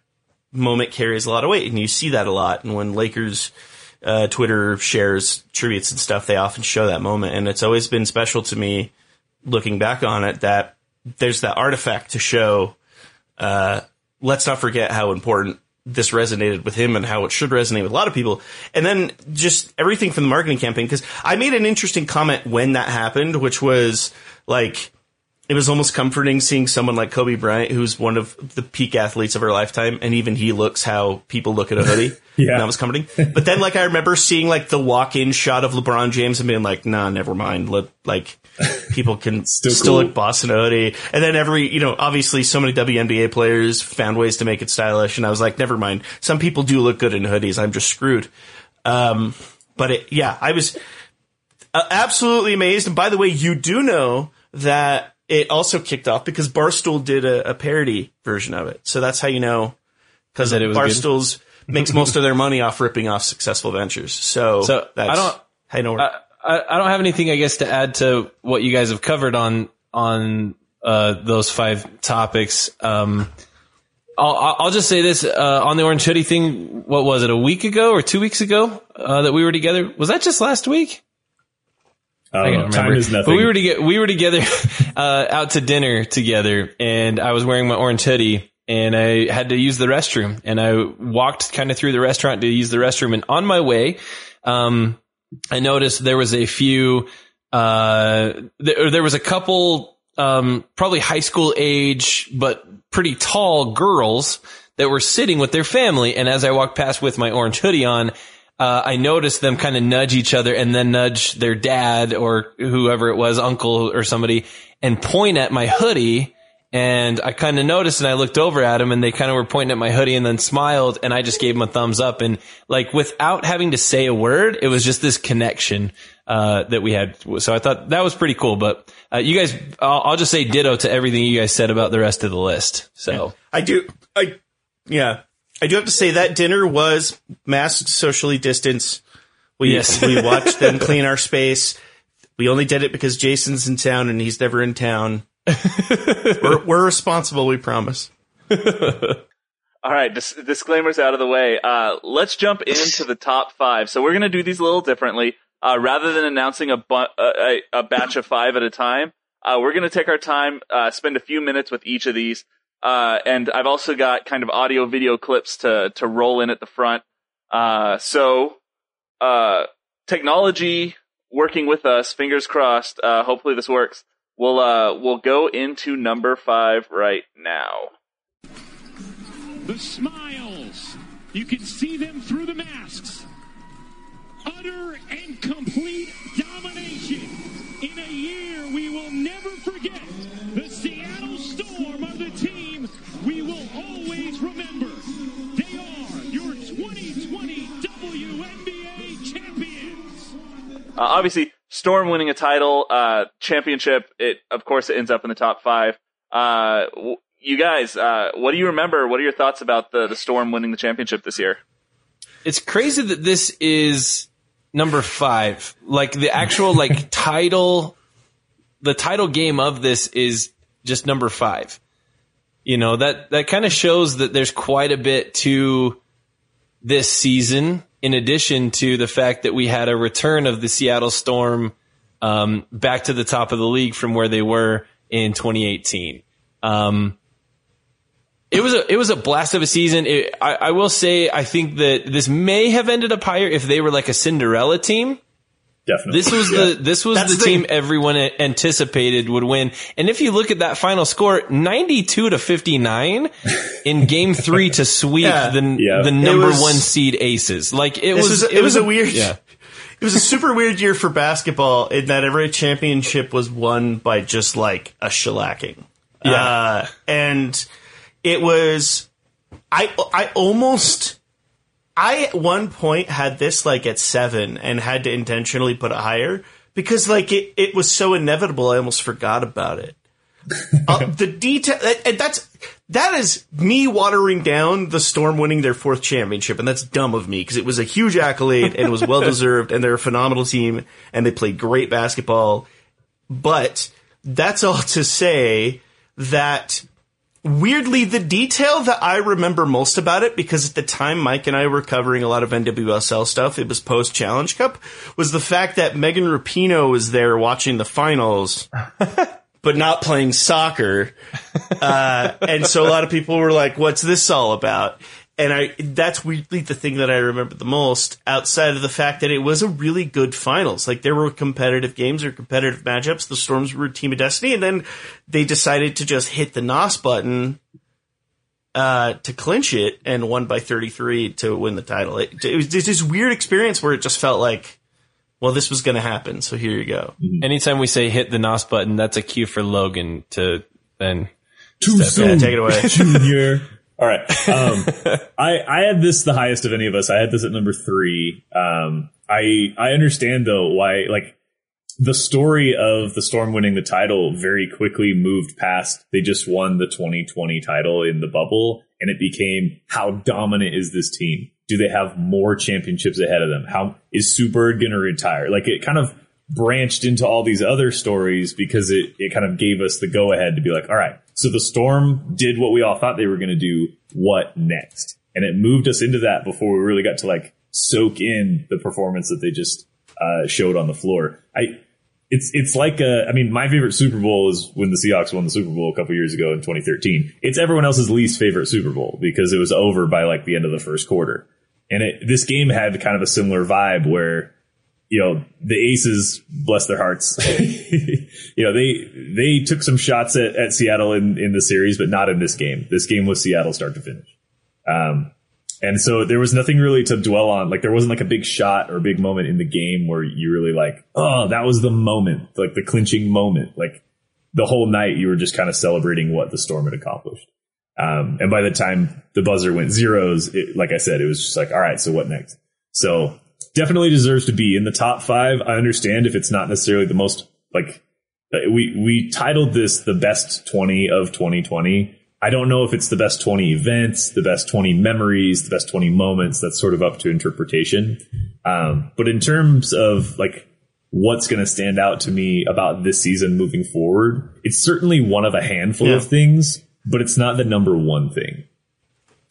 moment carries a lot of weight, and you see that a lot. And when Lakers uh, Twitter shares tributes and stuff, they often show that moment, and it's always been special to me looking back on it that there's that artifact to show. Uh, let's not forget how important this resonated with him and how it should resonate with a lot of people. And then just everything from the marketing campaign. Cause I made an interesting comment when that happened, which was like, it was almost comforting seeing someone like Kobe Bryant, who's one of the peak athletes of our lifetime, and even he looks how people look at a hoodie. Yeah. And that was comforting. But then, like, I remember seeing like the walk-in shot of LeBron James and being like, "Nah, never mind." Let like people can Still still, cool. look boss in a hoodie. And then every, you know, obviously, so many WNBA players found ways to make it stylish, and I was like, "Never mind." Some people do look good in hoodies. I'm just screwed. Um, but it, yeah, I was uh, absolutely amazed. And by the way, you do know that it also kicked off because Barstool did a, a parody version of it. So that's how you know because? Barstool's makes most of their money off ripping off successful ventures. So, So, that's I don't- how you know. I, I I don't have anything, I guess, to add to what you guys have covered on on uh, those five topics. Um, I'll, I'll I'll just say this uh, on the orange hoodie thing. What was it? A week ago or two weeks ago uh, that we were together? Was that just last week? I I don't can't know. Time remember. is nothing. But we were together. We were together uh, out to dinner together, and I was wearing my orange hoodie, and I had to use the restroom, and I walked kind of through the restaurant to use the restroom, and on my way, um, I noticed there was a few, uh, there, there was a couple, um, probably high school age, but pretty tall girls that were sitting with their family. And as I walked past with my orange hoodie on, uh, I noticed them kind of nudge each other and then nudge their dad or whoever it was, uncle or somebody, and point at my hoodie. And I kind of noticed and I looked over at them and they kind of were pointing at my hoodie and then smiled and I just gave them a thumbs up. And like without having to say a word, it was just this connection, uh, that we had. So I thought that was pretty cool. But, uh, you guys, I'll, I'll just say ditto to everything you guys said about the rest of the list. So I do. I yeah. I do have to say that dinner was masked, socially distanced. We Yes. we watched them clean our space. We only did it because Jason's in town and he's never in town. we're, we're responsible. We promise. All right, dis- disclaimers out of the way. Uh, let's jump into the top five. So we're going to do these a little differently. Uh, rather than announcing a, bu- a, a, a batch of five at a time, uh, we're going to take our time, uh, spend a few minutes with each of these. Uh, and I've also got kind of audio video clips to, to roll in at the front. Uh, so, uh, technology working with us, fingers crossed. Uh, hopefully this works. We'll, uh, we'll go into number five right now. The smiles. You can see them through the masks. Utter and complete domination. In a year we will never forget. Uh, obviously, Storm winning a title, uh, championship. It of course it ends up in the top five. Uh, w- you guys, uh, what do you remember? What are your thoughts about the the Storm winning the championship this year? It's crazy that this is number five. Like the actual like title, the title game of this is just number five. You know that that kind of shows that there's quite a bit to this season. In addition to the fact that we had a return of the Seattle Storm um, back to the top of the league from where they were in 2018. Um, it was a it was a blast of a season. It, I, I will say I think that this may have ended up higher if they were like a Cinderella team. Definitely. This was the this was That's the the team thing. everyone anticipated would win. And if you look at that final score, ninety two to fifty nine in Game Three to sweep Yeah. the Yeah. the number was- one seed Aces. Like it This was, was, it, was, a weird. yeah. It was a super weird year for basketball in that every championship was won by just like a shellacking. Yeah. Uh, and it was, I, I almost, I at one point had this like at seven and had to intentionally put it higher because like it, it was so inevitable. I almost forgot about it. uh, the detail and that's that is me watering down the Storm winning their fourth championship, and that's dumb of me because it was a huge accolade and it was well deserved, and they're a phenomenal team and they played great basketball. But that's all to say that weirdly, the detail that I remember most about it, because at the time Mike and I were covering a lot of NWSL stuff, it was post Challenge Cup, was the fact that Megan Rapinoe was there watching the finals, but not playing soccer. Uh, and so a lot of people were like, what's this all about? And I, that's weirdly the thing that I remember the most outside of the fact that it was a really good finals. Like there were competitive games or competitive matchups. The Storms were a team of destiny and then they decided to just hit the NOS button, uh, to clinch it and won by 33 to win the title. It, it was this weird experience where it just felt like, well, this was going to happen. So here you go. Anytime we say hit the NOS button, that's a cue for Logan to then Too Yeah, take it away. Junior. All right. Um, I I had this the highest of any of us. I had this at number three. Um, I I understand though why like the story of the Storm winning the title very quickly moved past. They just won the 2020 title in the bubble, and it became how dominant is this team? Do they have more championships ahead of them? How is Super going to retire? Like it kind of branched into all these other stories because it, it kind of gave us the go ahead to be like, all right, so the Storm did what we all thought they were going to do. What next? And it moved us into that before we really got to like soak in the performance that they just uh, showed on the floor. I, it's it's like a, I mean, my favorite Super Bowl is when the Seahawks won the Super Bowl a couple years ago in 2013. It's everyone else's least favorite Super Bowl because it was over by like the end of the first quarter. And it, this game had kind of a similar vibe where you know, the Aces, bless their hearts, you know, they they took some shots at, at Seattle in, in the series, but not in this game. This game was Seattle start to finish. Um, and so there was nothing really to dwell on. Like there wasn't like a big shot or a big moment in the game where you really like, oh, that was the moment, like the clinching moment. Like the whole night you were just kind of celebrating what the Storm had accomplished. Um, and by the time the buzzer went zeros, it, like I said, it was just like, all right, so what next? So definitely deserves to be in the top five. I understand if it's not necessarily the most like we we titled this the best 20 of 2020. I don't know if it's the best 20 events, the best 20 memories, the best 20 moments. That's sort of up to interpretation. Um, but in terms of like what's going to stand out to me about this season moving forward, it's certainly one of a handful Yeah. of things, but it's not the number one thing.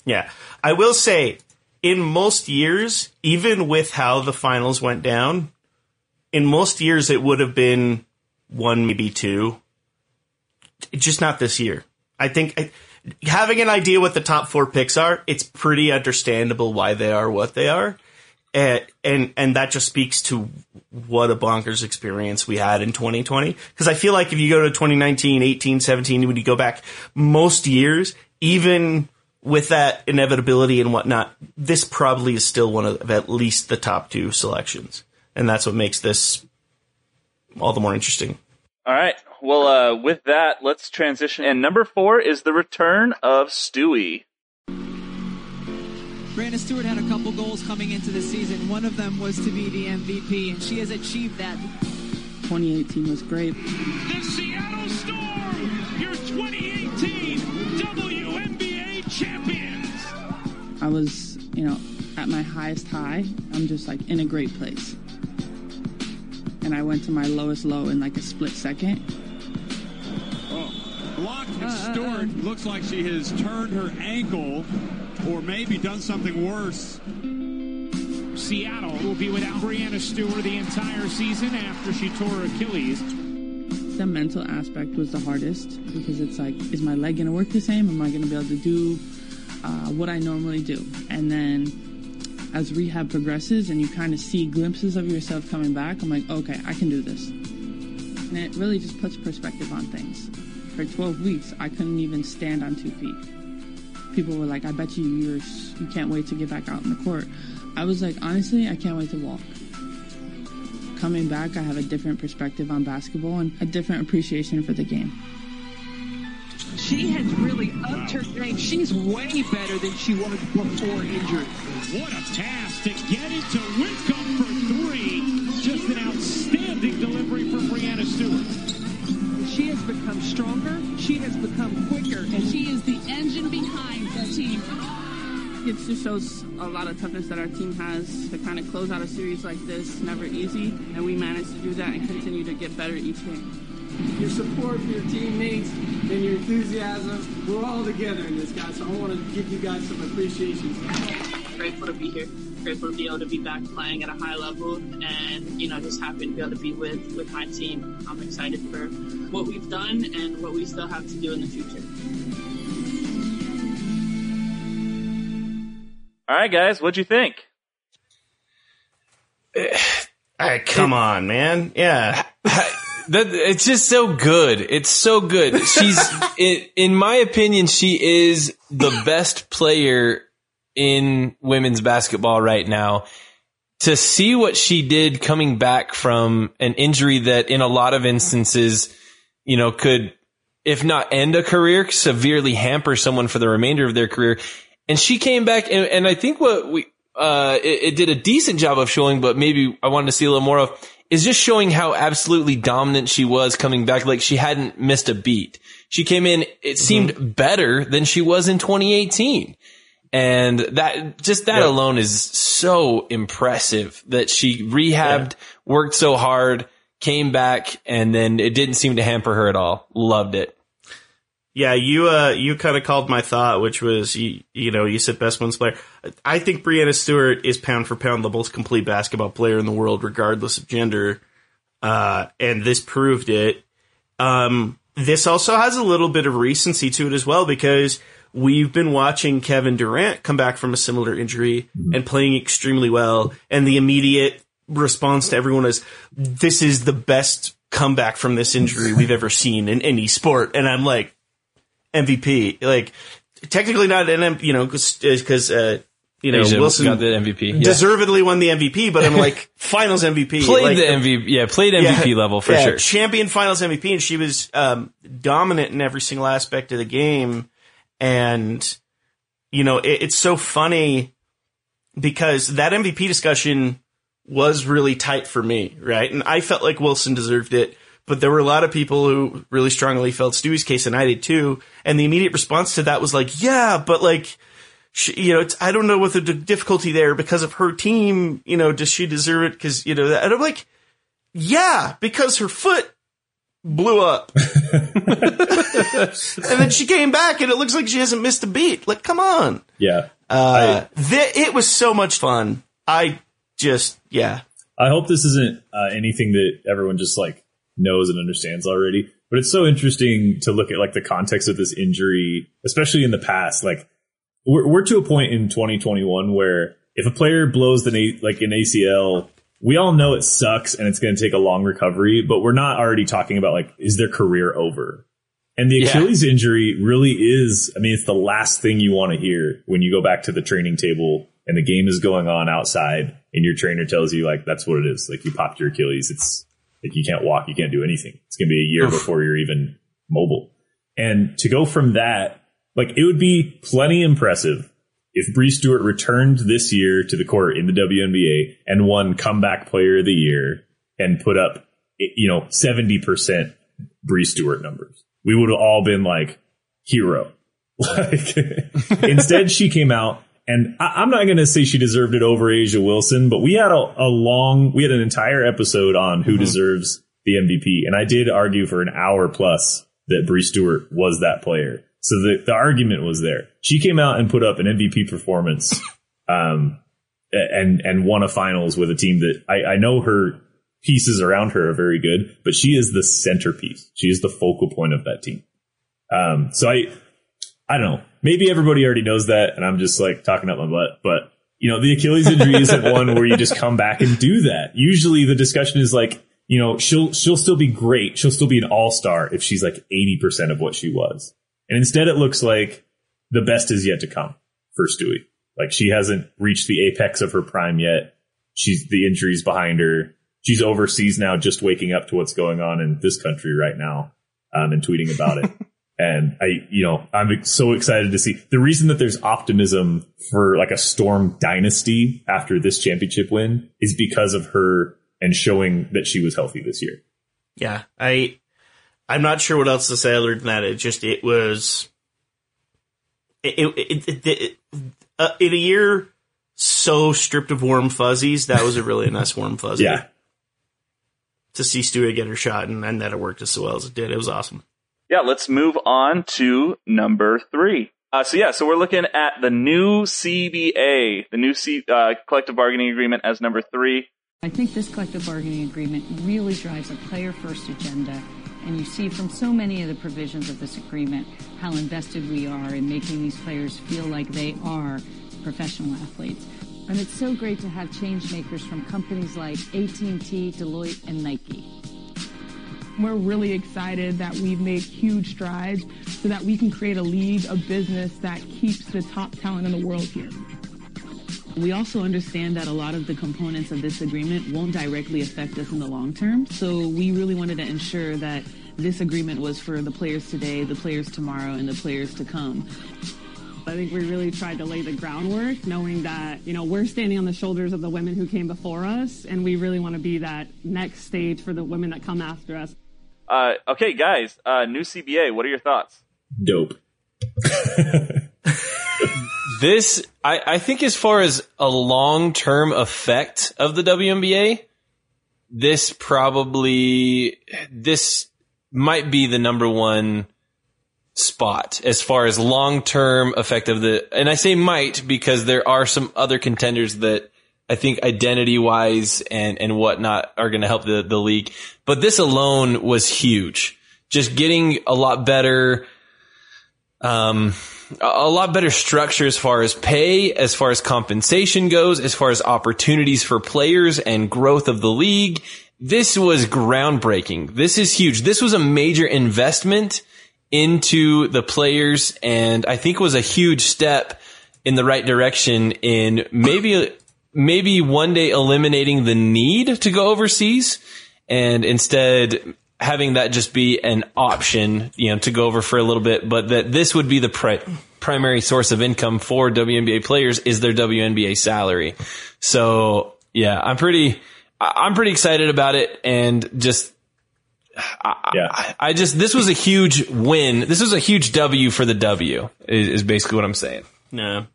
Yeah. I will say, in most years, even with how the finals went down, in most years it would have been one, maybe two. Just not this year. I think I, having an idea what the top four picks are, it's pretty understandable why they are what they are. And, and and that just speaks to what a bonkers experience we had in 2020 because I feel like if you go to 2019 18 17 when you go back most years even with that inevitability and whatnot this probably is still one of at least the top two selections and that's what makes this all the more interesting All right. Well, uh, with that, let's transition. And number four is the return of Stewie. Breanna Stewart had a couple goals coming into the season. One of them was to be the MVP, and she has achieved that 2018 was great. The Seattle Storm, your 2018 WNBA champions. I was, you know, at my highest high. I'm just like in a great place. And I went to my lowest low in like a split second. Oh, blocked and uh, uh, uh. Stewart looks like she has turned her ankle or maybe done something worse. Seattle will be without Breanna Stewart the entire season after she tore her Achilles. The mental aspect was the hardest because it's like, is my leg going to work the same? Am I going to be able to do uh, what I normally do? And then as rehab progresses and you kind of see glimpses of yourself coming back, I'm like, okay, I can do this. And it really just puts perspective on things. For 12 weeks, I couldn't even stand on two feet. People were like, I bet you you're, you can't wait to get back out in the court. I was like, honestly, I can't wait to walk. Coming back, I have a different perspective on basketball and a different appreciation for the game. She has really upped her game. She's way better than she was before injury. What a task to get it to Whitcomb for three. Just an outstanding delivery from Breanna Stewart. She has become stronger. She has become quicker. And she is the engine behind the team. It just shows a lot of toughness that our team has to kind of close out a series like this. Never easy, and we managed to do that and continue to get better each game. Your support for your teammates and your enthusiasm, we're all together in this, guys. So I want to give you guys some appreciation. Grateful to be here. Grateful to be able to be back playing at a high level, and you know, just happy to be able to be with with my team. I'm excited for what we've done and what we still have to do in the future. All right, guys, what'd you think? Hey, come on, man. Yeah. That it's just so good. It's so good. She's in, in my opinion, she is the best player in women's basketball right now. To see what she did coming back from an injury that in a lot of instances, you know, could, if not end a career, severely hamper someone for the remainder of their career. And she came back and, and I think what we, uh, it, it did a decent job of showing, but maybe I wanted to see a little more of is just showing how absolutely dominant she was coming back. Like she hadn't missed a beat. She came in, it seemed better than she was in 2018. And that, just that alone is so impressive that she rehabbed, worked so hard, came back, and then it didn't seem to hamper her at all. Loved it. Yeah, you uh you kind of called my thought, which was you, you know you said best women's player. I think Breanna Stewart is pound for pound the most complete basketball player in the world, regardless of gender. Uh, and this proved it. Um, this also has a little bit of recency to it as well because we've been watching Kevin Durant come back from a similar injury and playing extremely well, and the immediate response to everyone is, "This is the best comeback from this injury we've ever seen in any sport," and I'm like. MVP. Like technically not an M, you know, because uh, you know A'ja Wilson got the MVP. Yeah. deservedly won the MVP, but I'm like Finals MVP. Played like, the MVP. Yeah, played MVP level for yeah, sure. Champion Finals MVP, and she was um, dominant in every single aspect of the game. And you know, it, it's so funny because that MVP discussion was really tight for me, right? And I felt like Wilson deserved it, but there were a lot of people who really strongly felt Stewie's case, and I did too. And the immediate response to that was like, "Yeah, but like." She, you know, it's, I don't know what the d- difficulty there because of her team. You know, does she deserve it? Because you know, that, and I'm like, yeah, because her foot blew up, and then she came back, and it looks like she hasn't missed a beat. Like, come on, Yeah. uh, th- it was so much fun. I just, yeah, I hope this isn't uh, anything that everyone just like knows and understands already. But it's so interesting to look at like the context of this injury, especially in the past. Like we're, we're to a point in 2021 where if a player blows the like an ACL, we all know it sucks and it's going to take a long recovery. But we're not already talking about like is their career over? And the Yeah. Achilles injury really is. I mean, it's the last thing you want to hear when you go back to the training table and the game is going on outside, and your trainer tells you like that's what it is. Like you popped your Achilles. It's like you can't walk, you can't do anything. It's going to be a year before you're even mobile. And to go from that, like it would be plenty impressive if Bree Stewart returned this year to the court in the WNBA and won comeback player of the year and put up you know, 70% Bree Stewart numbers. We would have all been like, hero. Like, instead she came out and I, am not going to say she deserved it over A'ja Wilson, but we had a, a long, we had an entire episode on who mm-hmm. deserves the MVP. And I did argue for an hour plus that Bree Stewart was that player. So the, the argument was there. She came out and put up an MVP performance, um, and, and won a finals with a team that I, I know her pieces around her are very good, but she is the centerpiece. She is the focal point of that team. Um, so I, I don't know. Maybe everybody already knows that, and I'm just like talking up my butt. But you know, the Achilles injury isn't one where you just come back and do that. Usually, the discussion is like, you know, she'll she'll still be great. She'll still be an all star if she's like 80 percent of what she was. And instead, it looks like the best is yet to come for Stewie. Like she hasn't reached the apex of her prime yet. She's the injuries behind her. She's overseas now, just waking up to what's going on in this country right now, um, and tweeting about it. And I, you know, I'm so excited to see the reason that there's optimism for like a Storm dynasty after this championship win is because of her and showing that she was healthy this year. Yeah. I, I'm not sure what else to say other than that. It just, it was, it, it, it, uh, in a year so stripped of warm fuzzies, that was a really nice warm fuzzy. Yeah. To see Stewie get her shot and, and that it worked as well as it did. It was awesome yeah, let's move on to number three. Uh, so yeah, so we're looking at the new CBA, the new C, uh, collective bargaining agreement as number three. I think this collective bargaining agreement really drives a player first agenda. And you see from so many of the provisions of this agreement how invested we are in making these players feel like they are professional athletes. And it's so great to have change makers from companies like AT&T, Deloitte, and Nike. We're really excited that we've made huge strides so that we can create a league, a business that keeps the top talent in the world here. We also understand that a lot of the components of this agreement won't directly affect us in the long term. So we really wanted to ensure that this agreement was for the players today, the players tomorrow, and the players to come. I think we really tried to lay the groundwork knowing that, you know, we're standing on the shoulders of the women who came before us, and we really want to be that next stage for the women that come after us. Uh, okay, guys, uh, new CBA. What are your thoughts? Dope. this, I, I think, as far as a long term effect of the WNBA, this probably this might be the number one spot as far as long term effect of the. And I say might because there are some other contenders that I think identity wise and, and whatnot are going to help the, the league. But this alone was huge. Just getting a lot better, um, a lot better structure as far as pay, as far as compensation goes, as far as opportunities for players and growth of the league. This was groundbreaking. This is huge. This was a major investment into the players and I think was a huge step in the right direction in maybe maybe one day eliminating the need to go overseas and instead having that just be an option, you know, to go over for a little bit, but that this would be the pri- primary source of income for WNBA players is their WNBA salary. So yeah, I'm pretty, I'm pretty excited about it and just, I, yeah. I, I just, this was a huge win. This was a huge W for the W is, is basically what I'm saying. No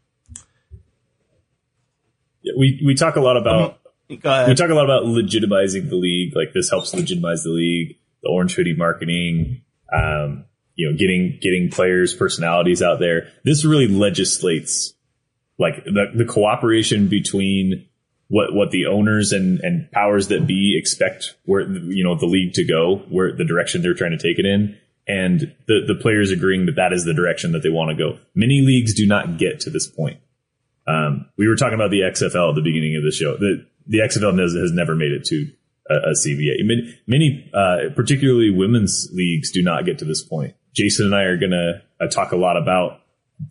we we talk a lot about we talk a lot about legitimizing the league. Like this helps legitimize the league. The orange hoodie marketing, um, you know, getting getting players' personalities out there. This really legislates like the the cooperation between what what the owners and and powers that be expect where you know the league to go, where the direction they're trying to take it in, and the the players agreeing that that is the direction that they want to go. Many leagues do not get to this point. Um, we were talking about the XFL at the beginning of the show. The the XFL has, has never made it to a, a CBA. Many, many uh, particularly women's leagues, do not get to this point. Jason and I are going to uh, talk a lot about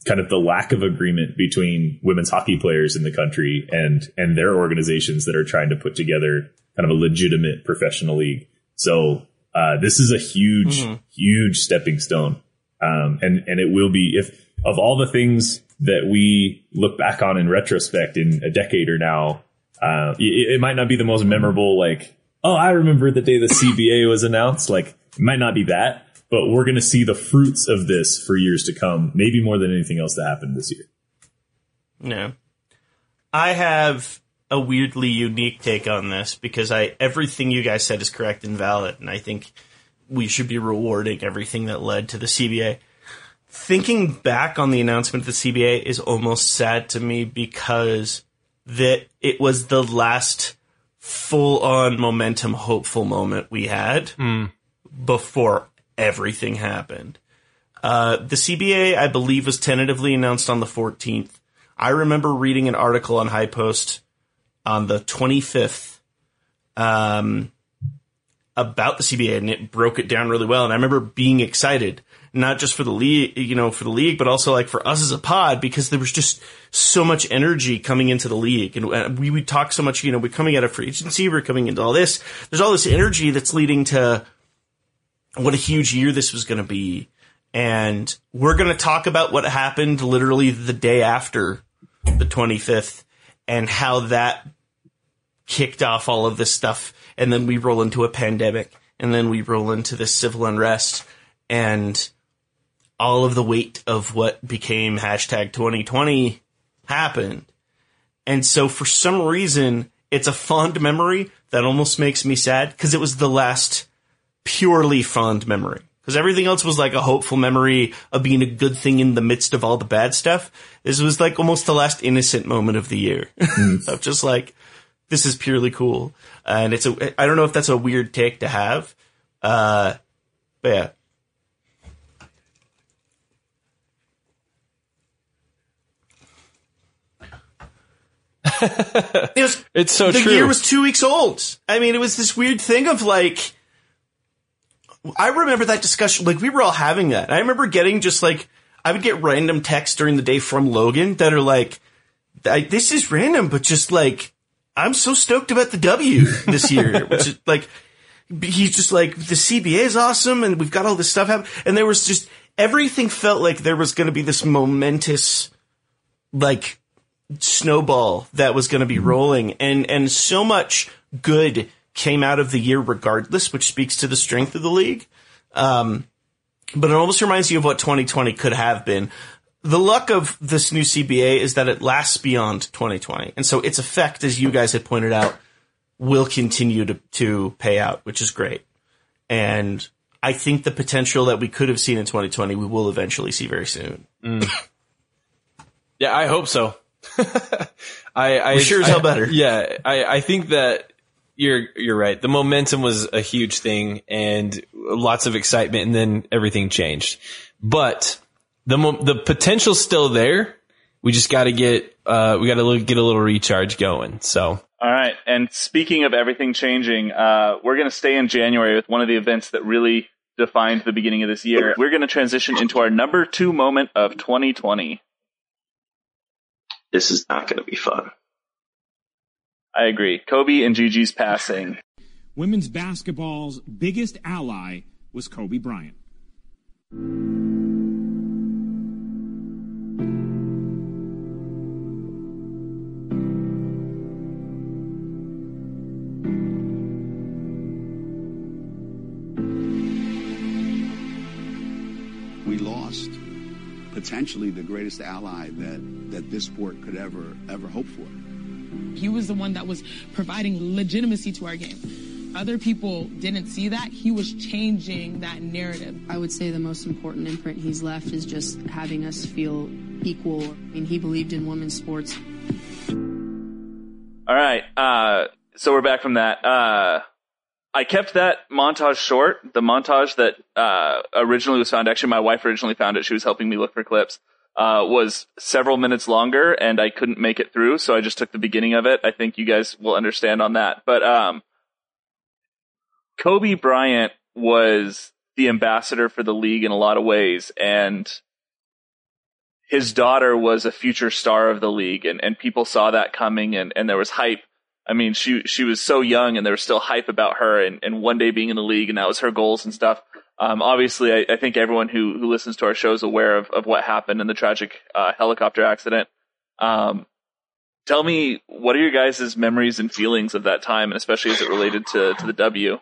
kind of the lack of agreement between women's hockey players in the country and and their organizations that are trying to put together kind of a legitimate professional league. So uh, this is a huge, mm-hmm. huge stepping stone, um, and and it will be if of all the things that we look back on in retrospect in a decade or now. Uh, it, it, might not be the most memorable like oh, I remember the day the CBA was announced. Like, it might not be that, but we're going to see the fruits of this for years to come, maybe more than anything else that happened this year. No. I have a weirdly unique take on this because I everything you guys said is correct and valid, and I think we should be rewarding everything that led to the CBA. Thinking back on the announcement of the CBA is almost sad to me because that it was the last full on momentum hopeful moment we had before everything happened. Uh, the CBA, I believe, was tentatively announced on the 14th. I remember reading an article on High Post on the 25th um, about the CBA, and it broke it down really well. And I remember being excited, not just for the league, you know, for the league, but also like for us as a pod, because there was just so much energy coming into the league, and uh, we would talk so much. You know, we're coming out of free agency, we're coming into all this. There's all this energy that's leading to what a huge year this was going to be. And we're going to talk about what happened literally the day after the 25th and how that kicked off all of this stuff. And then we roll into a pandemic and then we roll into this civil unrest and all of the weight of what became hashtag 2020 happened. And so for some reason, it's a fond memory that almost makes me sad because it was the last purely fond memory. Because everything else was like a hopeful memory of being a good thing in the midst of all the bad stuff. This was like almost the last innocent moment of the year. of just like, this is purely cool. And it's a, I don't know if that's a weird take to have. Uh, but yeah. It was, It's so the true. The year was two weeks old. I mean, it was this weird thing of like, I remember that discussion. Like we were all having that. I remember getting just like I would get random texts during the day from Logan that are like, I, "This is random, but just like I'm so stoked about the W this year." which is like he's just like the CBA is awesome, and we've got all this stuff happening. And there was just everything felt like there was going to be this momentous like snowball that was going to be rolling, and and so much good came out of the year regardless, which speaks to the strength of the league. Um, but it almost reminds you of what 2020 could have been. The luck of this new CBA is that it lasts beyond 2020. And so its effect, as you guys had pointed out, will continue to, to pay out, which is great. And I think the potential that we could have seen in 2020, we will eventually see very soon. Yeah, I hope so. I, I We sure as hell I- better. Yeah, I, I think that you're you're right. The momentum was a huge thing and lots of excitement, and then everything changed. But the mo- the potential's still there. We just got to get uh, we got to get a little recharge going. So All right. And speaking of everything changing, uh, we're going to stay in January with one of the events that really defined the beginning of this year. We're going to transition into our number two moment of 2020. This is not going to be fun. I agree. Kobe and Gigi's passing. Women's basketball's biggest ally was Kobe Bryant. Potentially the greatest ally that, that this sport could ever ever hope for. He was the one that was providing legitimacy to our game. Other people didn't see that. He was changing that narrative. I would say the most important imprint he's left is just having us feel equal. I mean, he believed in women's sports. All right. Uh, so we're back from that. Uh, I kept that montage short. The montage that uh, originally was found, actually, my wife originally found it. She was helping me look for clips. Uh, was several minutes longer, and I couldn't make it through, so I just took the beginning of it. I think you guys will understand on that. But um, Kobe Bryant was the ambassador for the league in a lot of ways, and his daughter was a future star of the league, and, and people saw that coming, and, and there was hype. I mean, she she was so young, and there was still hype about her, and, and one day being in the league, and that was her goals and stuff. Um, obviously, I, I think everyone who who listens to our show is aware of, of what happened in the tragic uh, helicopter accident. Um, tell me what are your guys' memories and feelings of that time, and especially as it related to to the W.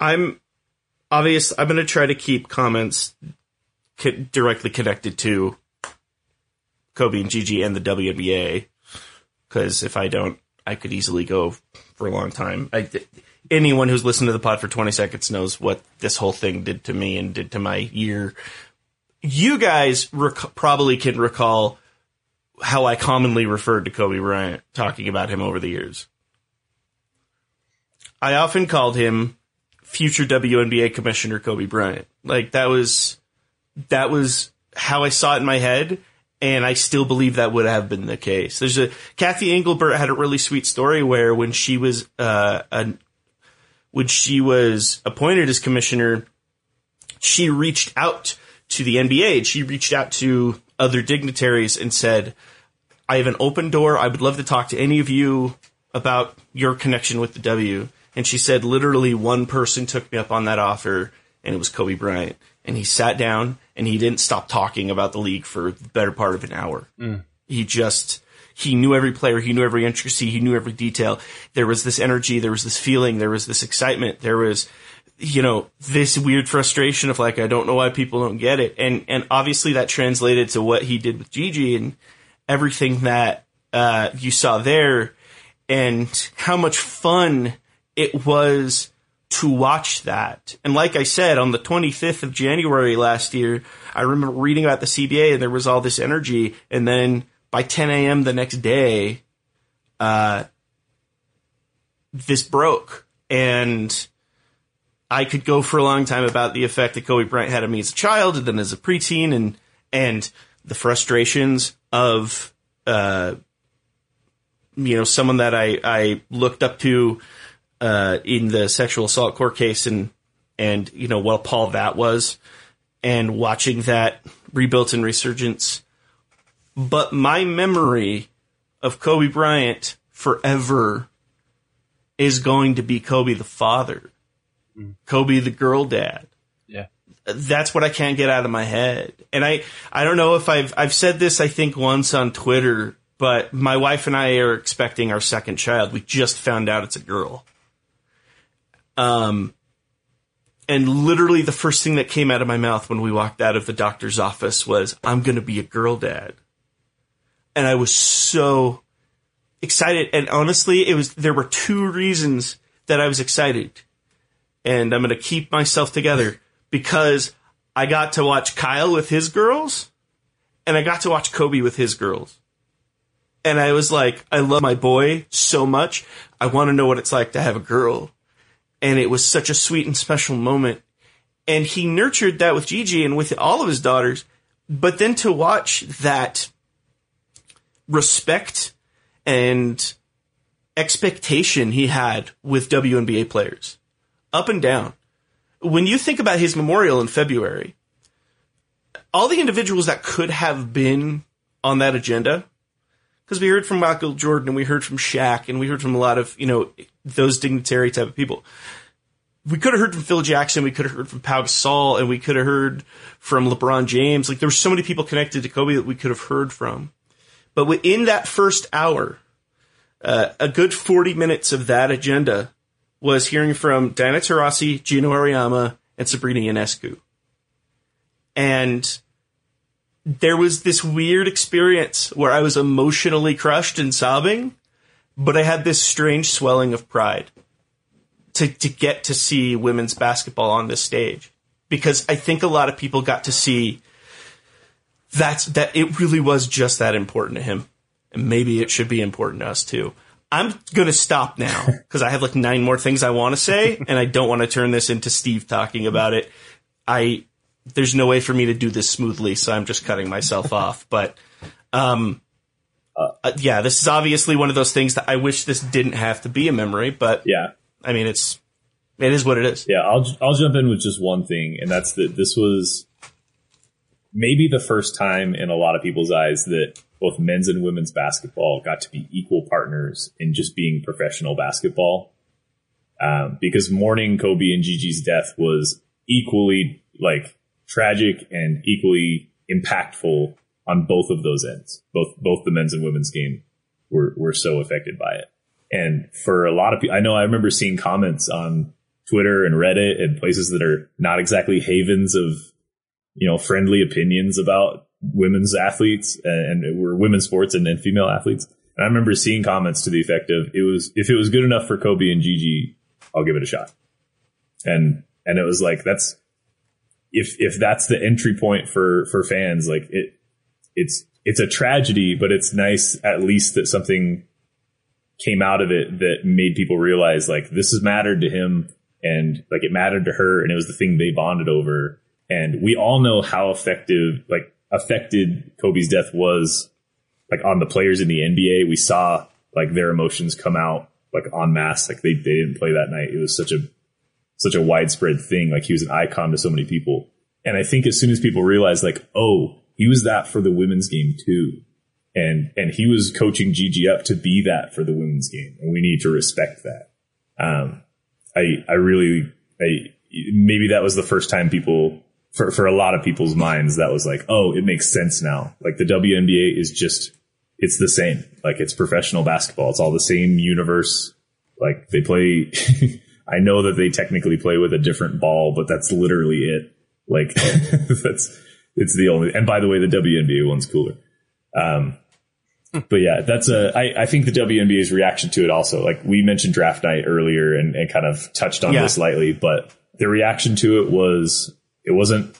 I'm obvious. I'm going to try to keep comments co- directly connected to Kobe and Gigi and the WNBA because if I don't, I could easily go for a long time. I, anyone who's listened to the pod for 20 seconds knows what this whole thing did to me and did to my year. You guys rec- probably can recall how I commonly referred to Kobe Bryant, talking about him over the years. I often called him future WNBA commissioner Kobe Bryant. Like that was that was how I saw it in my head, and I still believe that would have been the case. There's a Cathy Engelbert had a really sweet story where when she was uh, a, when she was appointed as commissioner, she reached out to the NBA. She reached out to other dignitaries and said, "I have an open door. I would love to talk to any of you about your connection with the W." And she said, literally one person took me up on that offer, and it was Kobe Bryant. And he sat down and he didn't stop talking about the league for the better part of an hour. Mm. He just, he knew every player, he knew every intricacy, he knew every detail. There was this energy, there was this feeling, there was this excitement, there was, you know, this weird frustration of like, I don't know why people don't get it. And, and obviously that translated to what he did with Gigi and everything that, uh, you saw there and how much fun it was to watch that. And like I said, on the 25th of January last year, I remember reading about the CBA and there was all this energy. And then by 10 a.m. the next day, uh, this broke. And I could go for a long time about the effect that Kobe Bryant had on me as a child and then as a preteen and, and the frustrations of, uh, you know, someone that I, I looked up to, uh, in the sexual assault court case and, and, you know, what pall that was and watching that rebuilt and resurgence. But my memory of Kobe Bryant forever is going to be Kobe the father, Kobe the girl dad. Yeah. That's what I can't get out of my head. And I, I don't know if I've, I've said this, I think once on Twitter, but my wife and I are expecting our second child. We just found out it's a girl. Um, and literally the first thing that came out of my mouth when we walked out of the doctor's office was, I'm going to be a girl dad. And I was so excited. And honestly, it was, there were two reasons that I was excited. And I'm going to keep myself together because I got to watch Kyle with his girls and I got to watch Kobe with his girls. And I was like, I love my boy so much. I want to know what it's like to have a girl. And it was such a sweet and special moment. And he nurtured that with Gigi and with all of his daughters. But then to watch that respect and expectation he had with WNBA players up and down. When you think about his memorial in February, all the individuals that could have been on that agenda, because we heard from Michael Jordan and we heard from Shaq and we heard from a lot of, you know, those dignitary type of people. We could have heard from Phil Jackson, we could have heard from Pau Gasol, and we could have heard from LeBron James. Like there were so many people connected to Kobe that we could have heard from. But within that first hour, uh, a good 40 minutes of that agenda was hearing from Diana Taurasi, Geno Auriemma, and Sabrina Ionescu. And there was this weird experience where I was emotionally crushed and sobbing, but I had this strange swelling of pride to, to get to see women's basketball on this stage. Because I think a lot of people got to see that's that it really was just that important to him. And maybe it should be important to us too. I'm going to stop now because I have like nine more things I want to say and I don't want to turn this into Steve talking about it. I, there's no way for me to do this smoothly, so I'm just cutting myself off. But, um, uh, yeah, this is obviously one of those things that I wish this didn't have to be a memory, but yeah, I mean, it's, it is what it is. Yeah, I'll I'll jump in with just one thing, and that's that this was maybe the first time in a lot of people's eyes that both men's and women's basketball got to be equal partners in just being professional basketball. Um, because mourning Kobe and Gigi's death was equally like tragic and equally impactful on both of those ends. Both both the men's and women's game were were so affected by it. And for a lot of people, I know I remember seeing comments on Twitter and Reddit and places that are not exactly havens of you know friendly opinions about women's athletes and, were women's sports and, and female athletes. And I remember seeing comments to the effect of it was if it was good enough for Kobe and Gigi, I'll give it a shot. And and it was like that's if if that's the entry point for for fans, like it it's it's a tragedy, but it's nice at least that something came out of it that made people realize like this has mattered to him and like it mattered to her and it was the thing they bonded over. And we all know how effective like affected Kobe's death was like on the players in the NBA. We saw like their emotions come out like en masse. Like they, they didn't play that night. It was such a such a widespread thing. Like he was an icon to so many people. And I think as soon as people realized like, oh, he was that for the women's game too. And, and he was coaching Gigi up to be that for the women's game. And we need to respect that. Um, I, I really, I, maybe that was the first time people, for, for a lot of people's minds, that was like, oh, it makes sense now. Like the WNBA is just, it's the same. Like it's professional basketball. It's all the same universe. Like they play, I know that they technically play with a different ball, but that's literally it. Like that's, it's the only, and by the way, the WNBA one's cooler. Um, but yeah, that's a, I, I think the WNBA's reaction to it also, like we mentioned draft night earlier and, and kind of touched on Yeah. this lightly, but the reaction to it was, it wasn't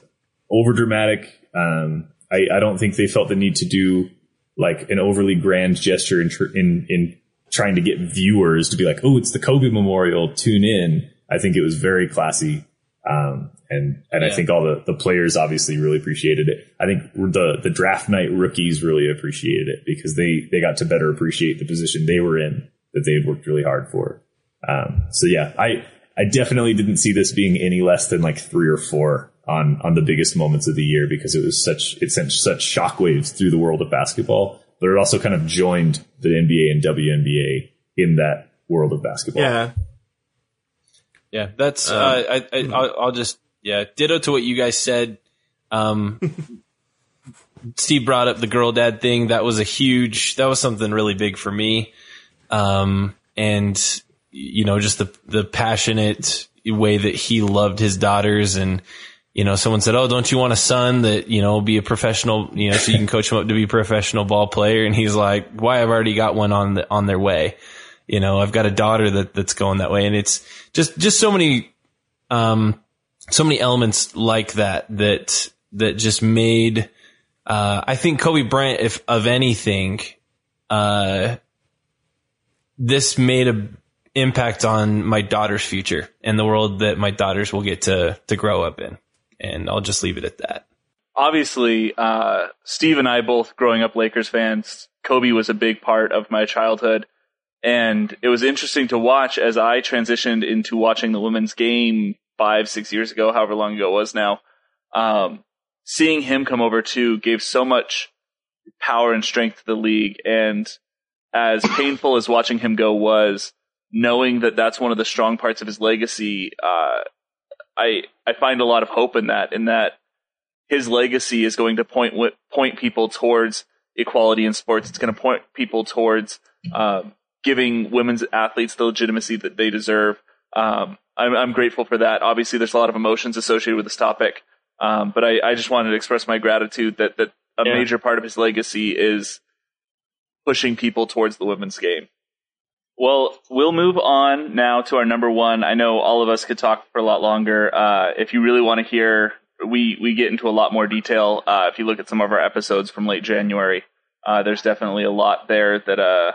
over dramatic. Um, I, I don't think they felt the need to do like an overly grand gesture in, tr- in, in trying to get viewers to be like, oh, it's the Kobe Memorial, tune in. I think it was very classy. Um, and, and I think all the, the players obviously really appreciated it. I think the, the draft night rookies really appreciated it because they, they got to better appreciate the position they were in that they had worked really hard for. Um, so yeah, I, I definitely didn't see this being any less than like three or four on, on the biggest moments of the year because it was such, it sent such shockwaves through the world of basketball, but it also kind of joined the NBA and WNBA in that world of basketball. Yeah. Yeah, that's. Um, uh, I, I I'll, I'll just yeah, ditto to what you guys said. Um, Steve brought up the girl dad thing. That was a huge. That was something really big for me. Um, and you know, just the the passionate way that he loved his daughters and. You know, someone said, "Oh, don't you want a son that you know be a professional? You know, so you can coach him up to be a professional ball player." And he's like, "Why? I've already got one on the, on their way." you know i've got a daughter that that's going that way and it's just just so many um so many elements like that that that just made uh i think kobe bryant if of anything uh this made a impact on my daughter's future and the world that my daughters will get to to grow up in and i'll just leave it at that obviously, uh, Steve and I both growing up Lakers fans, Kobe was a big part of my childhood. And it was interesting to watch as I transitioned into watching the women's game five, six years ago, however long ago it was now. Um, seeing him come over too gave so much power and strength to the league. And as painful as watching him go was, knowing that that's one of the strong parts of his legacy, uh, I I find a lot of hope in that. In that his legacy is going to point people towards equality in sports. It's going to point people towards um, giving women's athletes the legitimacy that they deserve. Um, I'm, I'm grateful for that. Obviously, there's a lot of emotions associated with this topic, um, but I, I just wanted to express my gratitude that that a Yeah. major part of his legacy is pushing people towards the women's game. Well, we'll move on now to our number one. I know all of us could talk for a lot longer. Uh, if you really want to hear, we we get into a lot more detail. Uh, if you look at some of our episodes from late January, uh, there's definitely a lot there that uh,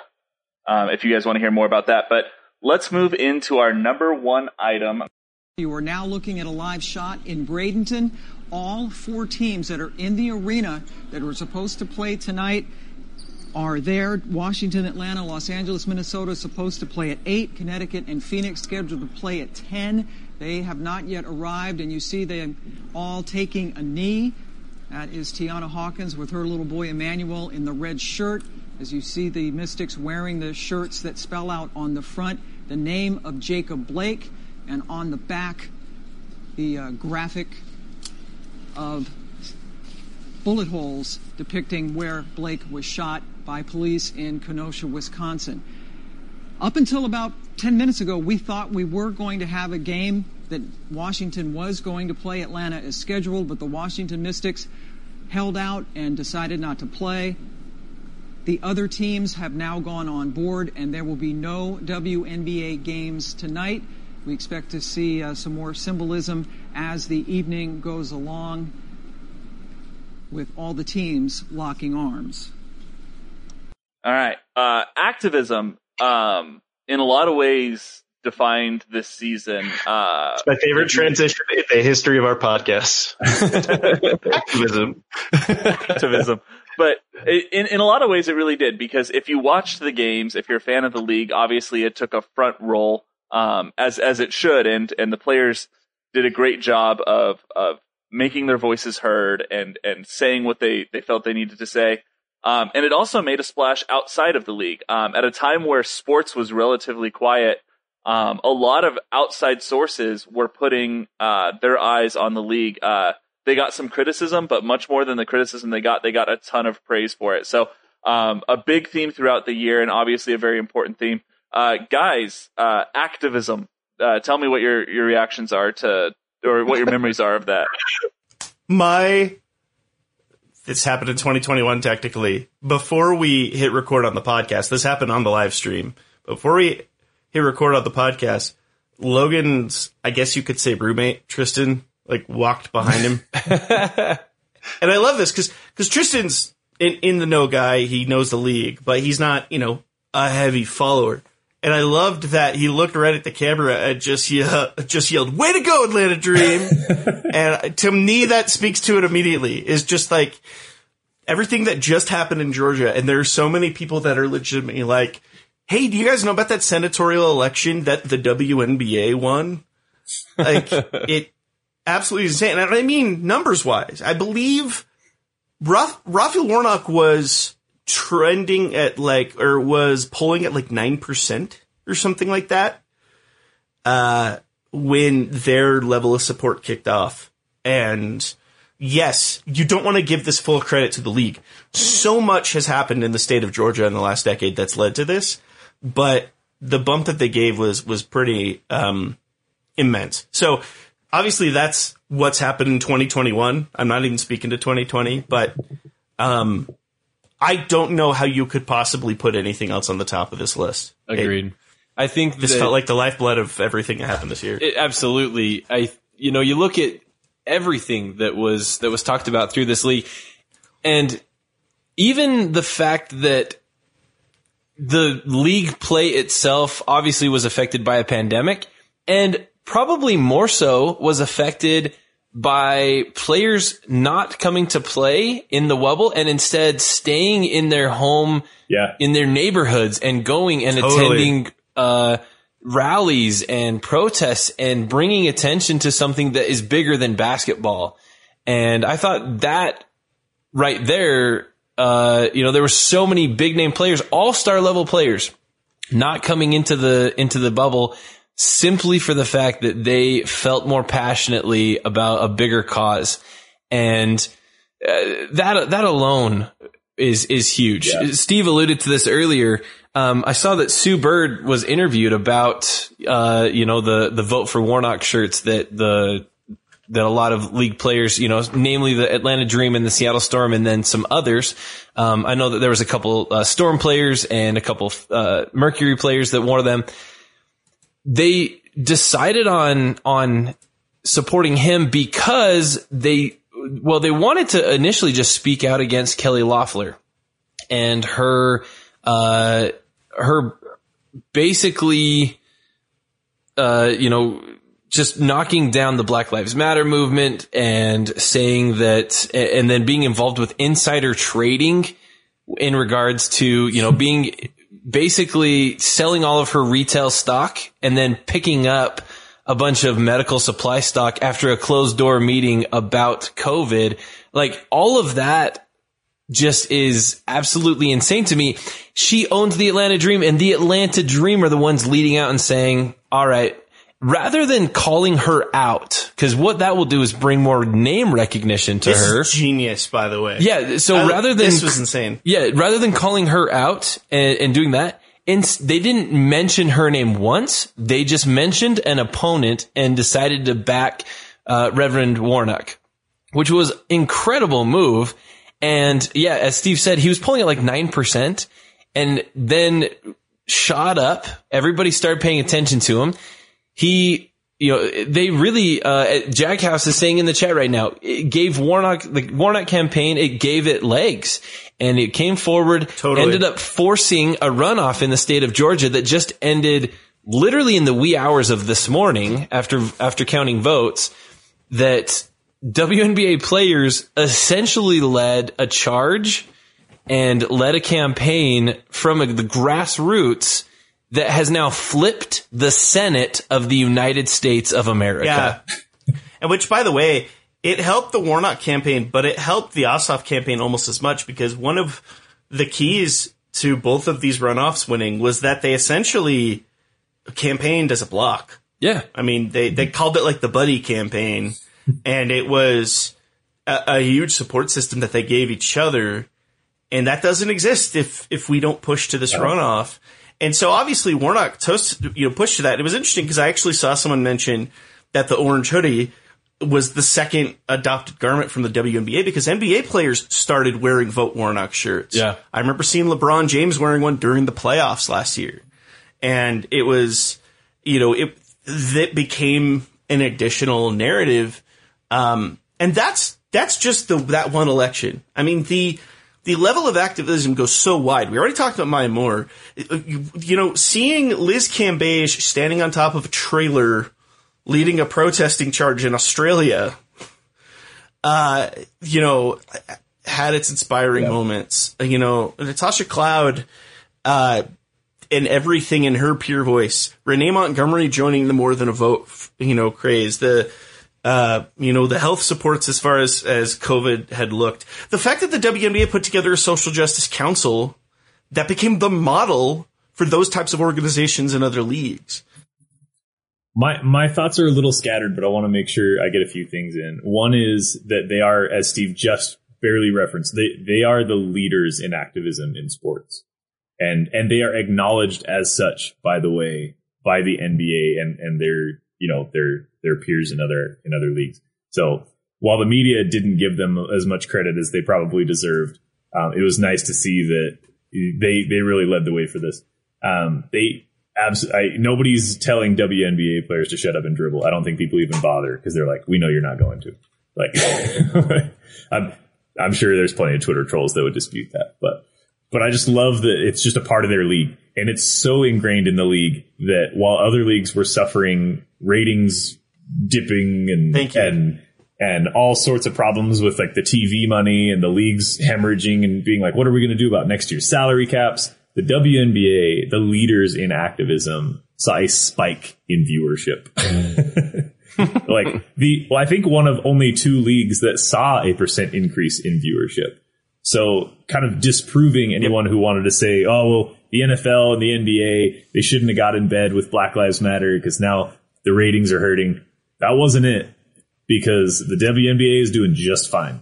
um, if you guys want to hear more about that. But let's move into our number one item. You are now looking at a live shot in Bradenton. All four teams that are in the arena that were supposed to play tonight are there. Washington, Atlanta, Los Angeles, Minnesota supposed to play at 8. Connecticut and Phoenix scheduled to play at 10. They have not yet arrived, and you see them all taking a knee. That is Tianna Hawkins with her little boy Emmanuel in the red shirt. As you see the Mystics wearing the shirts that spell out on the front the name of Jacob Blake, and on the back the uh, graphic of bullet holes depicting where Blake was shot by police in Kenosha, Wisconsin. Up until about 10 minutes ago, we thought we were going to have a game that Washington was going to play Atlanta as scheduled, but the Washington Mystics held out and decided not to play. The other teams have now gone on board, and there will be no WNBA games tonight. We expect to see uh, some more symbolism as the evening goes along with all the teams locking arms. All right. Uh, activism, um, in a lot of ways, defined this season. Uh, My favorite transition in the history of our podcast. Activism. activism. But in in a lot of ways, it really did because if you watched the games, if you're a fan of the league, obviously it took a front role um, as as it should, and and the players did a great job of of making their voices heard and and saying what they they felt they needed to say. Um, and it also made a splash outside of the league um, at a time where sports was relatively quiet. Um, a lot of outside sources were putting uh, their eyes on the league. Uh, they got some criticism, but much more than the criticism they got, they got a ton of praise for it. So um, a big theme throughout the year, and obviously a very important theme. Uh, guys, uh, activism. Uh, tell me what your your reactions are to, or what your memories are of that. My this happened in 2021 technically. Before we hit record on the podcast, this happened on the live stream. Before we hit record on the podcast, Logan's, I guess you could say roommate, Tristan, like walked behind him. and I love this because because Tristan's in, in the know guy. He knows the league, but he's not, you know, a heavy follower. And I loved that he looked right at the camera and just yeah, just yelled, "Way to go, Atlanta Dream!" and to me, that speaks to it immediately. Is just like everything that just happened in Georgia, and there are so many people that are legitimately like, "Hey, do you guys know about that senatorial election that the WNBA won?" Like it, absolutely insane. And I mean numbers wise, I believe Raf- Raphael Warnock was trending at like or was polling at like 9% or something like that uh when their level of support kicked off. And yes you don't want to give this full credit to the league. So much has happened in the state of Georgia in the last decade that's led to this but the bump that they gave was was pretty um immense. So obviously that's what's happened in 2021 i'm not even speaking to 2020 but um I don't know how you could possibly put anything else on the top of this list. Agreed. It, I think this that- felt like the lifeblood of everything that happened this year. It, absolutely. I you know, you look at everything that was that was talked about through this league and even the fact that the league play itself obviously was affected by a pandemic and probably more so was affected by players not coming to play in the Wubble and instead staying in their home, yeah. in their neighborhoods and going and Totally. attending uh, rallies and protests and bringing attention to something that is bigger than basketball. And I thought that right there, uh, you know, there were so many big name players, all star level players, not coming into the into the bubble simply for the fact that they felt more passionately about a bigger cause, and uh, that that alone is is huge. Steve alluded to this earlier. Um, I saw that Sue Bird was interviewed about, uh, you know, the the vote for Warnock shirts that the that a lot of league players, you know, namely the Atlanta Dream and the Seattle Storm, and then some others. Um, I know that there was a couple uh, Storm players and a couple uh, Mercury players that wore them. They decided on on supporting him because they well they wanted to initially just speak out against Kelly Loeffler and her uh her basically uh you know just knocking down the Black Lives Matter movement and saying that, and then being involved with insider trading in regards to, you know, being basically selling all of her retail stock and then picking up a bunch of medical supply stock after a closed door meeting about COVID. Like all of that just is absolutely insane to me. She owns the Atlanta Dream and the Atlanta Dream are the ones leading out and saying, all right, rather than calling her out Because what that will do is bring more name recognition to This her. is genius, by the way. Yeah. So I- rather than this was insane. Yeah. Rather than calling her out and, and doing that, and they didn't mention her name once. They just mentioned an opponent and decided to back uh, Reverend Warnock, which was incredible move. And yeah, as Steve said, he was pulling at like nine percent, and then shot up. Everybody started paying attention to him. He, you know, they really, uh, Jack House is saying in the chat right now, it gave Warnock, the Warnock campaign, it gave it legs and it came forward, Totally. ended up forcing a runoff in the state of Georgia that just ended literally in the wee hours of this morning after, after counting votes that WNBA players essentially led a charge and led a campaign from the grassroots that has now flipped the Senate of the United States of America. Yeah. And which, by the way, it helped the Warnock campaign, but it helped the Ossoff campaign almost as much because one of the keys to both of these runoffs winning was that they essentially campaigned as a block. Yeah. I mean, they, they called it like the buddy campaign and it was a, a huge support system that they gave each other. And that doesn't exist if, if we don't push to this runoff. And so obviously Warnock toast, you know, pushed to that. It was interesting because I actually saw someone mention that the orange hoodie was the second adopted garment from the WNBA because NBA players started wearing Vote Warnock shirts. Yeah. I remember seeing LeBron James wearing one during the playoffs last year. And it was, you know, it, that became an additional narrative. Um, and that's, that's just the, that one election. I mean, the, the level of activism goes so wide. We already talked about Maya Moore. You, you know, seeing Liz Cambage standing on top of a trailer leading a protesting charge in Australia, uh, you know, had its inspiring moments. You know, Natasha Cloud, uh, and everything in her pure voice. Renee Montgomery joining the more than a vote, you know, craze. The, uh, you know, the health supports as far as, as COVID had looked. The fact that the WNBA put together a social justice council that became the model for those types of organizations and other leagues. My my thoughts are a little scattered, but I want to make sure I get a few things in. One is that they are, as Steve just barely referenced, they they are the leaders in activism in sports, and and they are acknowledged as such. By the way, by the NBA and and their you know their their peers in other in other leagues. So while the media didn't give them as much credit as they probably deserved, um, it was nice to see that they they really led the way for this. Um, they abs- I, nobody's telling WNBA players to shut up and dribble. I don't think people even bother because they're like, we know you're not going to. Like, I'm I'm sure there's plenty of Twitter trolls that would dispute that, but but I just love that it's just a part of their league, and it's so ingrained in the league that while other leagues were suffering ratings dipping and and and all sorts of problems with like the TV money and the leagues hemorrhaging and being like, what are we going to do about next year's salary caps? The WNBA, the leaders in activism, saw a spike in viewership. like the, well, I think one of only two leagues that saw a percent increase in viewership. So kind of disproving anyone who wanted to say, oh, well, the NFL and the NBA, they shouldn't have got in bed with Black Lives Matter because now the ratings are hurting. That wasn't it because the WNBA is doing just fine.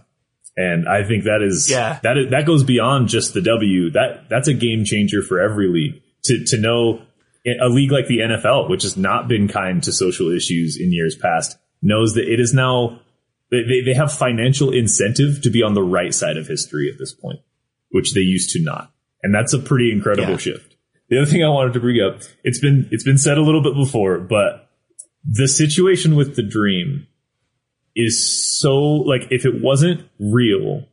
And I think that is, Yeah. that is, that goes beyond just the W. That, that's a game changer for every league to, to know a league like the NFL, which has not been kind to social issues in years past, knows that it is now, they, they- have financial incentive to be on the right side of history at this point, which they used to not. And that's a pretty incredible Yeah. shift. The other thing I wanted to bring up, it's been, it's been said a little bit before, but the situation with the dream is so like if it wasn't real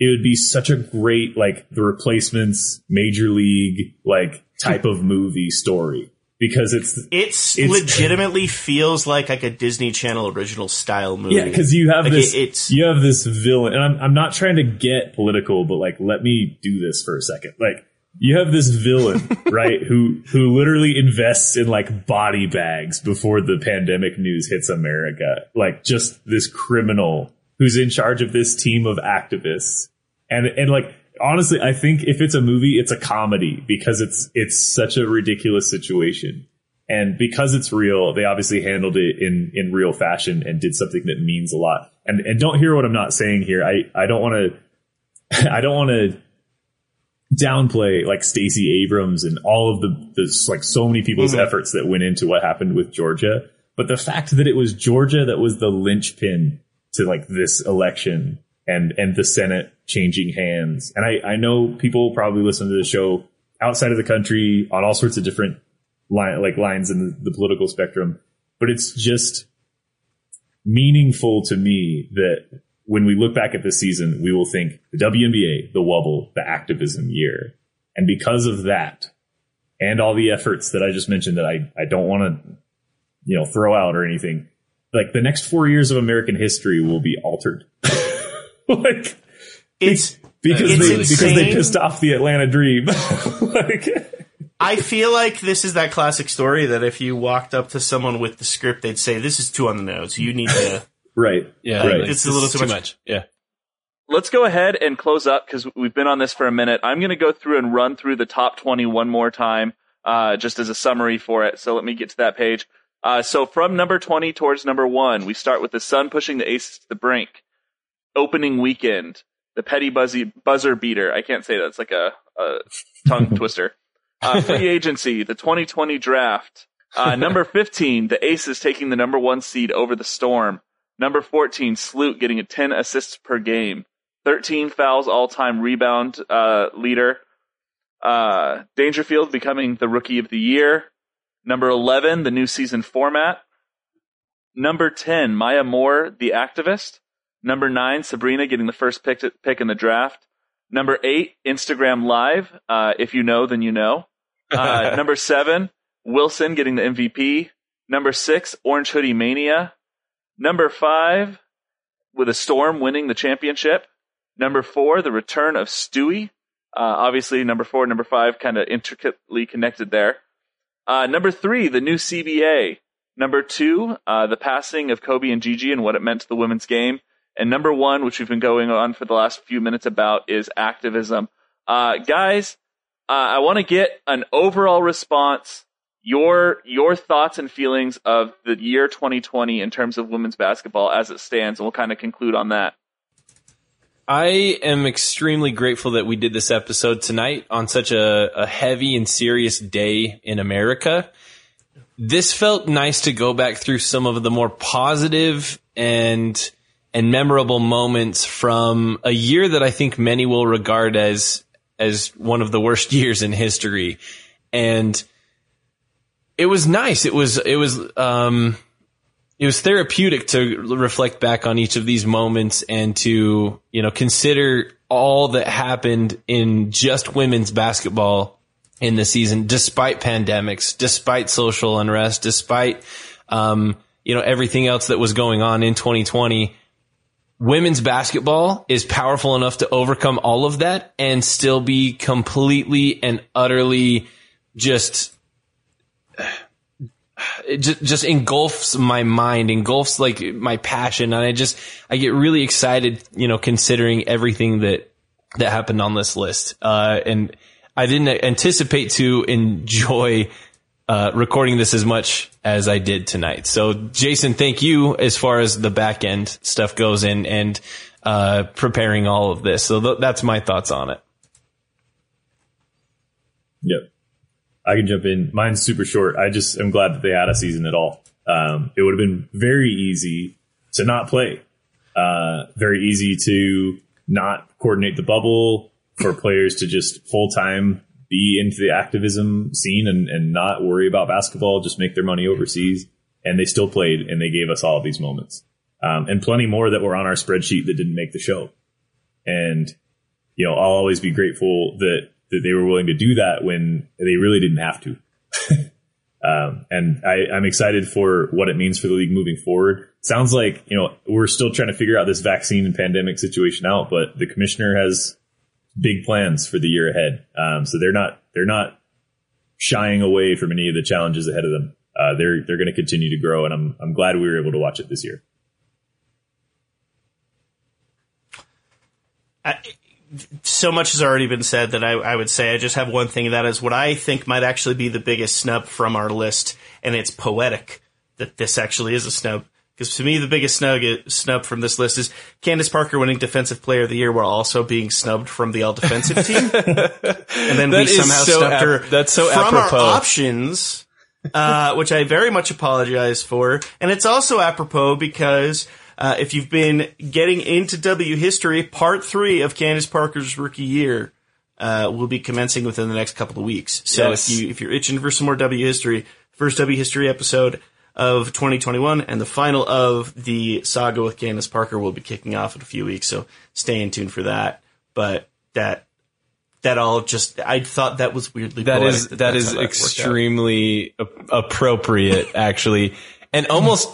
it would be such a great like the replacements major league like type of movie story because it's It's, It's- legitimately feels like like a Disney Channel original style movie. yeah because you have Like, this it- it's you have this villain and I'm, I'm not trying to get political but like let me do this for a second like you have this villain right who who literally invests in like body bags before the pandemic news hits america like just this criminal who's in charge of this team of activists and and like honestly i think if it's a movie it's a comedy because it's it's such a ridiculous situation And because it's real, they obviously handled it in, in real fashion and did something that means a lot. And, and don't hear what I'm not saying here. I, I don't want to, I don't want to downplay like Stacey Abrams and all of the, the like so many people's Mhm. efforts that went into what happened with Georgia. But the fact that it was Georgia that was the linchpin to like this election and, and the Senate changing hands. And I, I know people probably listen to the show outside of the country on all sorts of different line, like lines in the, the political spectrum, but it's just meaningful to me that when we look back at this season, we will think the WNBA, the Wubble, the activism year. And because of that and all the efforts that I just mentioned that I, I don't want to, you know, throw out or anything, like the next four years of American history will be altered. like it's because it's they, because they pissed off the Atlanta dream. like, I feel like this is that classic story that if you walked up to someone with the script, they'd say, "This is too on the nose. You need to." Right. Yeah, Like, like, it's a little is too much. Yeah. Let's go ahead and close up because we've been on this for a minute. I'm going to go through and run through the top 20 one more time, uh, just as a summary for it. So let me get to that page. Uh, so from number 20 towards number one, we start with the Sun pushing the Aces to the brink. Opening weekend, the Peddy buzzy, buzzer beater. I can't say that. It's like a, a tongue twister. Uh, free agency, the 2020 draft. Uh, number 15, the Aces taking the number one seed over the Storm. Number 14, Sloot getting a 10 assists per game. 13 Fowles all time rebound uh, leader. Uh, Dangerfield becoming the rookie of the year. Number 11, the new season format. Number 10, Maya Moore, the activist. Number 9, Sabrina getting the first pick, pick in the draft. Number 8, Instagram Live. Uh, if you know, then you know. Uh, number 7, Wilson getting the MVP. Number 6, Orange Hoodie Mania. Number 5, with a Storm winning the championship. Number 4, the return of Stewie. Uh, obviously, number 4 number 5 kind of intricately connected there. Uh, number three, the new CBA. Number two, uh, the passing of Kobe and Gigi and what it meant to the women's game. And number one, which we've been going on for the last few minutes about, is activism. Uh, guys, uh, I want to get an overall response, your your thoughts and feelings of the year 2020 in terms of women's basketball as it stands, and we'll kind of conclude on that. I am extremely grateful that we did this episode tonight on such a, a heavy and serious day in America. This felt nice to go back through some of the more positive and and memorable moments from a year that I think many will regard as as one of the worst years in history. And it was nice. It was it was um it was therapeutic to reflect back on each of these moments and to, you know, consider all that happened in just women's basketball in the season, despite pandemics, despite social unrest, despite, um, you know, everything else that was going on in 2020. Women's basketball is powerful enough to overcome all of that and still be completely and utterly just it just, just engulfs my mind, engulfs like my passion. And I just, I get really excited, you know, considering everything that, that happened on this list. Uh, and I didn't anticipate to enjoy, uh, recording this as much as I did tonight. So Jason, thank you as far as the back end stuff goes and, and, uh, preparing all of this. So th- that's my thoughts on it. Yep. I can jump in. Mine's super short. I just am glad that they had a season at all. Um, it would have been very easy to not play. Uh, very easy to not coordinate the bubble for players to just full time be into the activism scene and, and not worry about basketball, just make their money overseas. And they still played and they gave us all these moments. Um, and plenty more that were on our spreadsheet that didn't make the show. And, you know, I'll always be grateful that that they were willing to do that when they really didn't have to. um, and I, I'm excited for what it means for the league moving forward. Sounds like, you know, we're still trying to figure out this vaccine and pandemic situation out, but the commissioner has big plans for the year ahead. Um, so they're not, they're not shying away from any of the challenges ahead of them. Uh, they're, they're going to continue to grow and I'm, I'm glad we were able to watch it this year. So much has already been said that I, I would say I just have one thing, and that is what I think might actually be the biggest snub from our list, and it's poetic that this actually is a snub. Because to me, the biggest snub, snub from this list is Candace Parker winning Defensive Player of the Year while also being snubbed from the All Defensive Team, and then That we somehow so snubbed ap- her that's so from apropos. our options, uh, which I very much apologize for. And it's also apropos because uh, if you've been getting into W history, part three of Candace Parker's rookie year uh, will be commencing within the next couple of weeks. So Yes. if you if you're itching for some more W history, first W history episode of 2021 and the final of the saga with Candace Parker will be kicking off in a few weeks. So stay in tune for that. But that that all just I thought that was weirdly That is that that extremely a- appropriate, actually, and almost.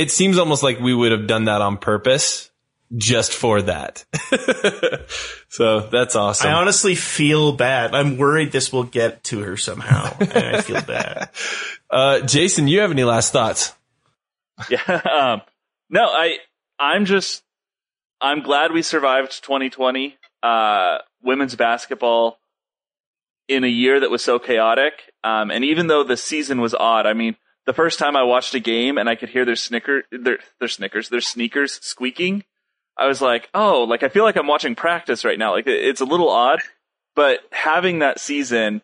It seems almost like we would have done that on purpose, just for that. so that's awesome. I honestly feel bad. I'm worried this will get to her somehow, and I feel bad. Uh, Jason, you have any last thoughts? Yeah. Um, no, I I'm just I'm glad we survived 2020. Uh, women's basketball in a year that was so chaotic. Um, and even though the season was odd, I mean, the first time I watched a game and I could hear their snicker their their snickers their sneakers squeaking, I was like, oh, like I feel like I'm watching practice right now. Like it's a little odd, but having that season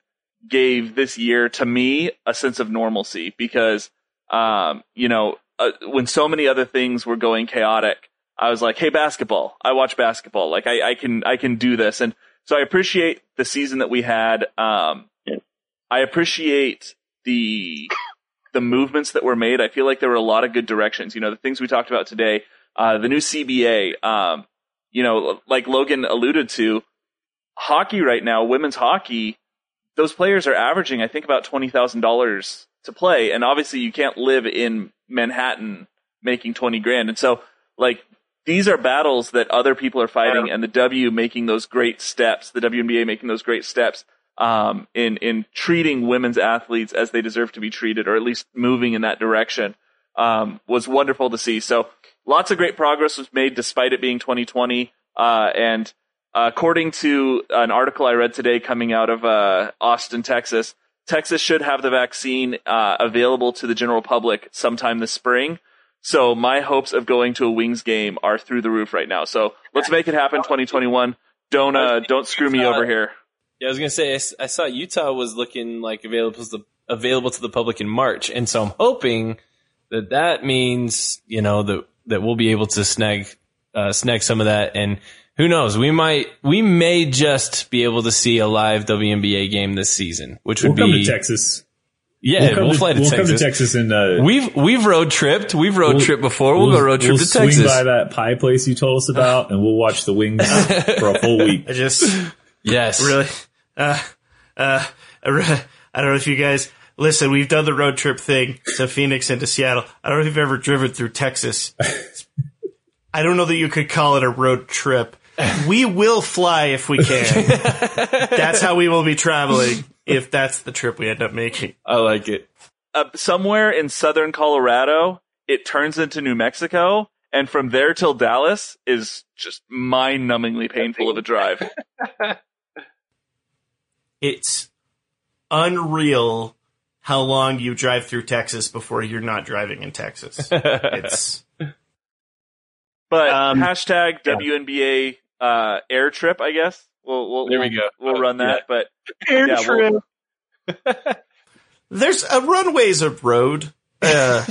gave this year to me a sense of normalcy because, um, you know, uh, when so many other things were going chaotic, I was like, hey, basketball. I watch basketball. Like I, I can I can do this, and so I appreciate the season that we had. Um, I appreciate the the movements that were made. I feel like there were a lot of good directions. You know, the things we talked about today, uh, the new CBA. Um, you know, like Logan alluded to, hockey right now, women's hockey, those players are averaging, I think, about twenty thousand dollars to play, and obviously you can't live in Manhattan making twenty grand, and so like these are battles that other people are fighting, and the W making those great steps, the WNBA making those great steps um, in in treating women's athletes as they deserve to be treated, or at least moving in that direction, um, was wonderful to see. So lots of great progress was made despite it being 2020, uh, and uh, according to an article I read today coming out of uh, Austin, Texas, Texas should have the vaccine uh, available to the general public sometime this spring. So my hopes of going to a Wings game are through the roof right now. So let's make it happen 2021. Don't uh, don't screw me over here. Yeah, I was gonna say I saw Utah was looking like available to the available to the public in March, and so I'm hoping that that means you know that that we'll be able to snag uh, snag some of that, and who knows, we might we may just be able to see a live WNBA game this season, which would We'll come be to Texas. Yeah, come we'll, fly to we'll Texas. come to Texas and uh, We've we've road tripped. We've road we'll- tripped before. We'll, go road trip we'll to swing Texas. by that pie place you told us about, and we'll watch the wings for a whole week. I just yes, really. Uh, uh, I don't know if you guys listen. We've done the road trip thing to Phoenix and to Seattle. I don't know if you've ever driven through Texas. I don't know that you could call it a road trip. We will fly if we can. that's how we will be traveling if that's the trip we end up making. I like it. Uh, somewhere in southern Colorado, it turns into New Mexico, and from there till Dallas is just mind-numbingly painful of a drive. It's unreal how long you drive through Texas before you're not driving in Texas. It's But Um, hashtag WNBA uh, air trip, I guess. We'll, we'll There we go. We'll run that, but Air yeah, we'll- trip. there's a runway's a road. Uh,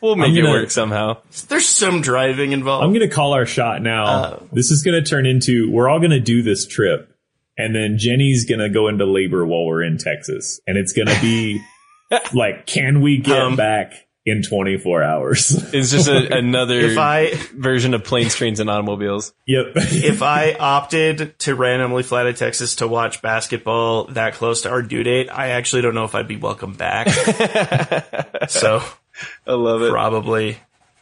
we'll make I'm it work somehow. there's some driving involved. I'm going to call our shot now. Uh, this is going to turn into we're all going to do this trip, and then Jenny's going to go into labor while we're in Texas, and it's going to be like, can we get Um, back in 24 hours? It's just a, another If I- version of planes, trains, and automobiles. yep. if I opted to randomly fly to Texas to watch basketball that close to our due date, I actually don't know if I'd be welcome back. so I love it. probably,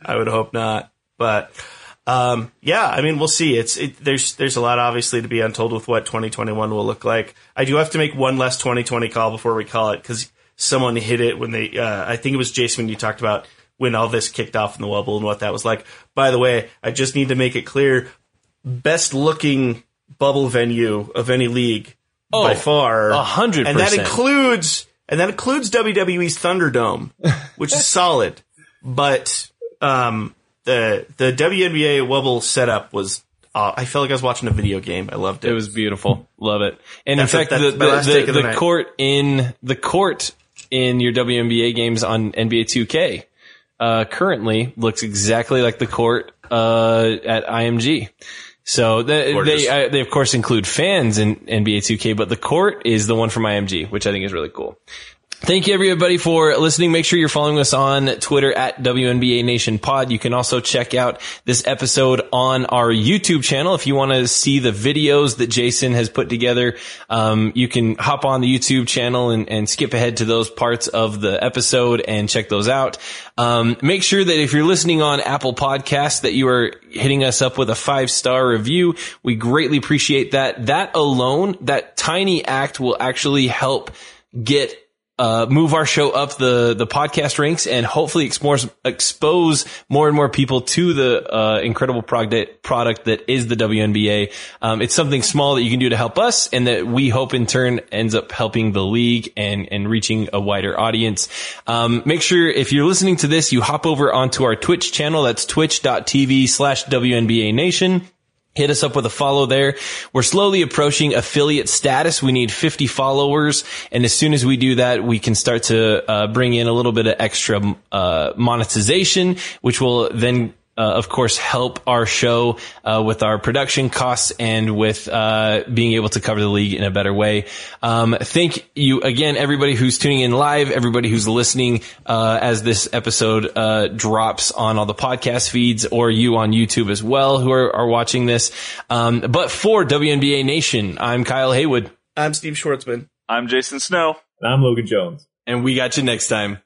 I would hope not. But um, yeah, I mean, we'll see. It's it, there's there's a lot obviously to be untold with what 2021 will look like. I do have to make one less 2020 call before we call it because someone hit it when they. Uh, I think it was Jason when you talked about when all this kicked off in the Wubble and what that was like. By the way, I just need to make it clear: best looking bubble venue of any league Oh, by far. a hundred And that includes and that includes WWE's Thunderdome, which is solid. But um, the the WNBA Wubble setup was. Uh, I felt like I was watching a video game. I loved it. It was beautiful. Love it. And That's in fact, the, the, the, the court in the court in your WNBA games on NBA 2K uh, currently looks exactly like the court uh, at IMG. So the, they uh, they of course include fans in NBA 2K, but the court is the one from IMG, which I think is really cool. Thank you everybody for listening. Make sure you're following us on Twitter at WNBA Nation Pod. You can also check out this episode on our YouTube channel. If you want to see the videos that Jason has put together, um, you can hop on the YouTube channel and, and skip ahead to those parts of the episode and check those out. Um, make sure that if you're listening on Apple Podcasts that you are hitting us up with a five star review. We greatly appreciate that. That alone, that tiny act will actually help get uh, move our show up the the podcast ranks and hopefully expose expose more and more people to the uh, incredible product product that is the WNBA. Um, it's something small that you can do to help us, and that we hope in turn ends up helping the league and and reaching a wider audience. Um, make sure if you're listening to this, you hop over onto our Twitch channel. That's twitch.tv slash WNBA Nation. Hit us up with a follow there. We're slowly approaching affiliate status. We need 50 followers. And as soon as we do that, we can start to uh, bring in a little bit of extra uh, monetization, which will then uh, of course, help our show uh, with our production costs and with uh, being able to cover the league in a better way. Um, thank you again, everybody who's tuning in live, everybody who's listening uh, as this episode uh, drops on all the podcast feeds, or you on YouTube as well who are, are watching this. Um, but for WNBA Nation, I'm Kyle Haywood. I'm Steve Schwartzman. I'm Jason Snow. And I'm Logan Jones. And we got you next time.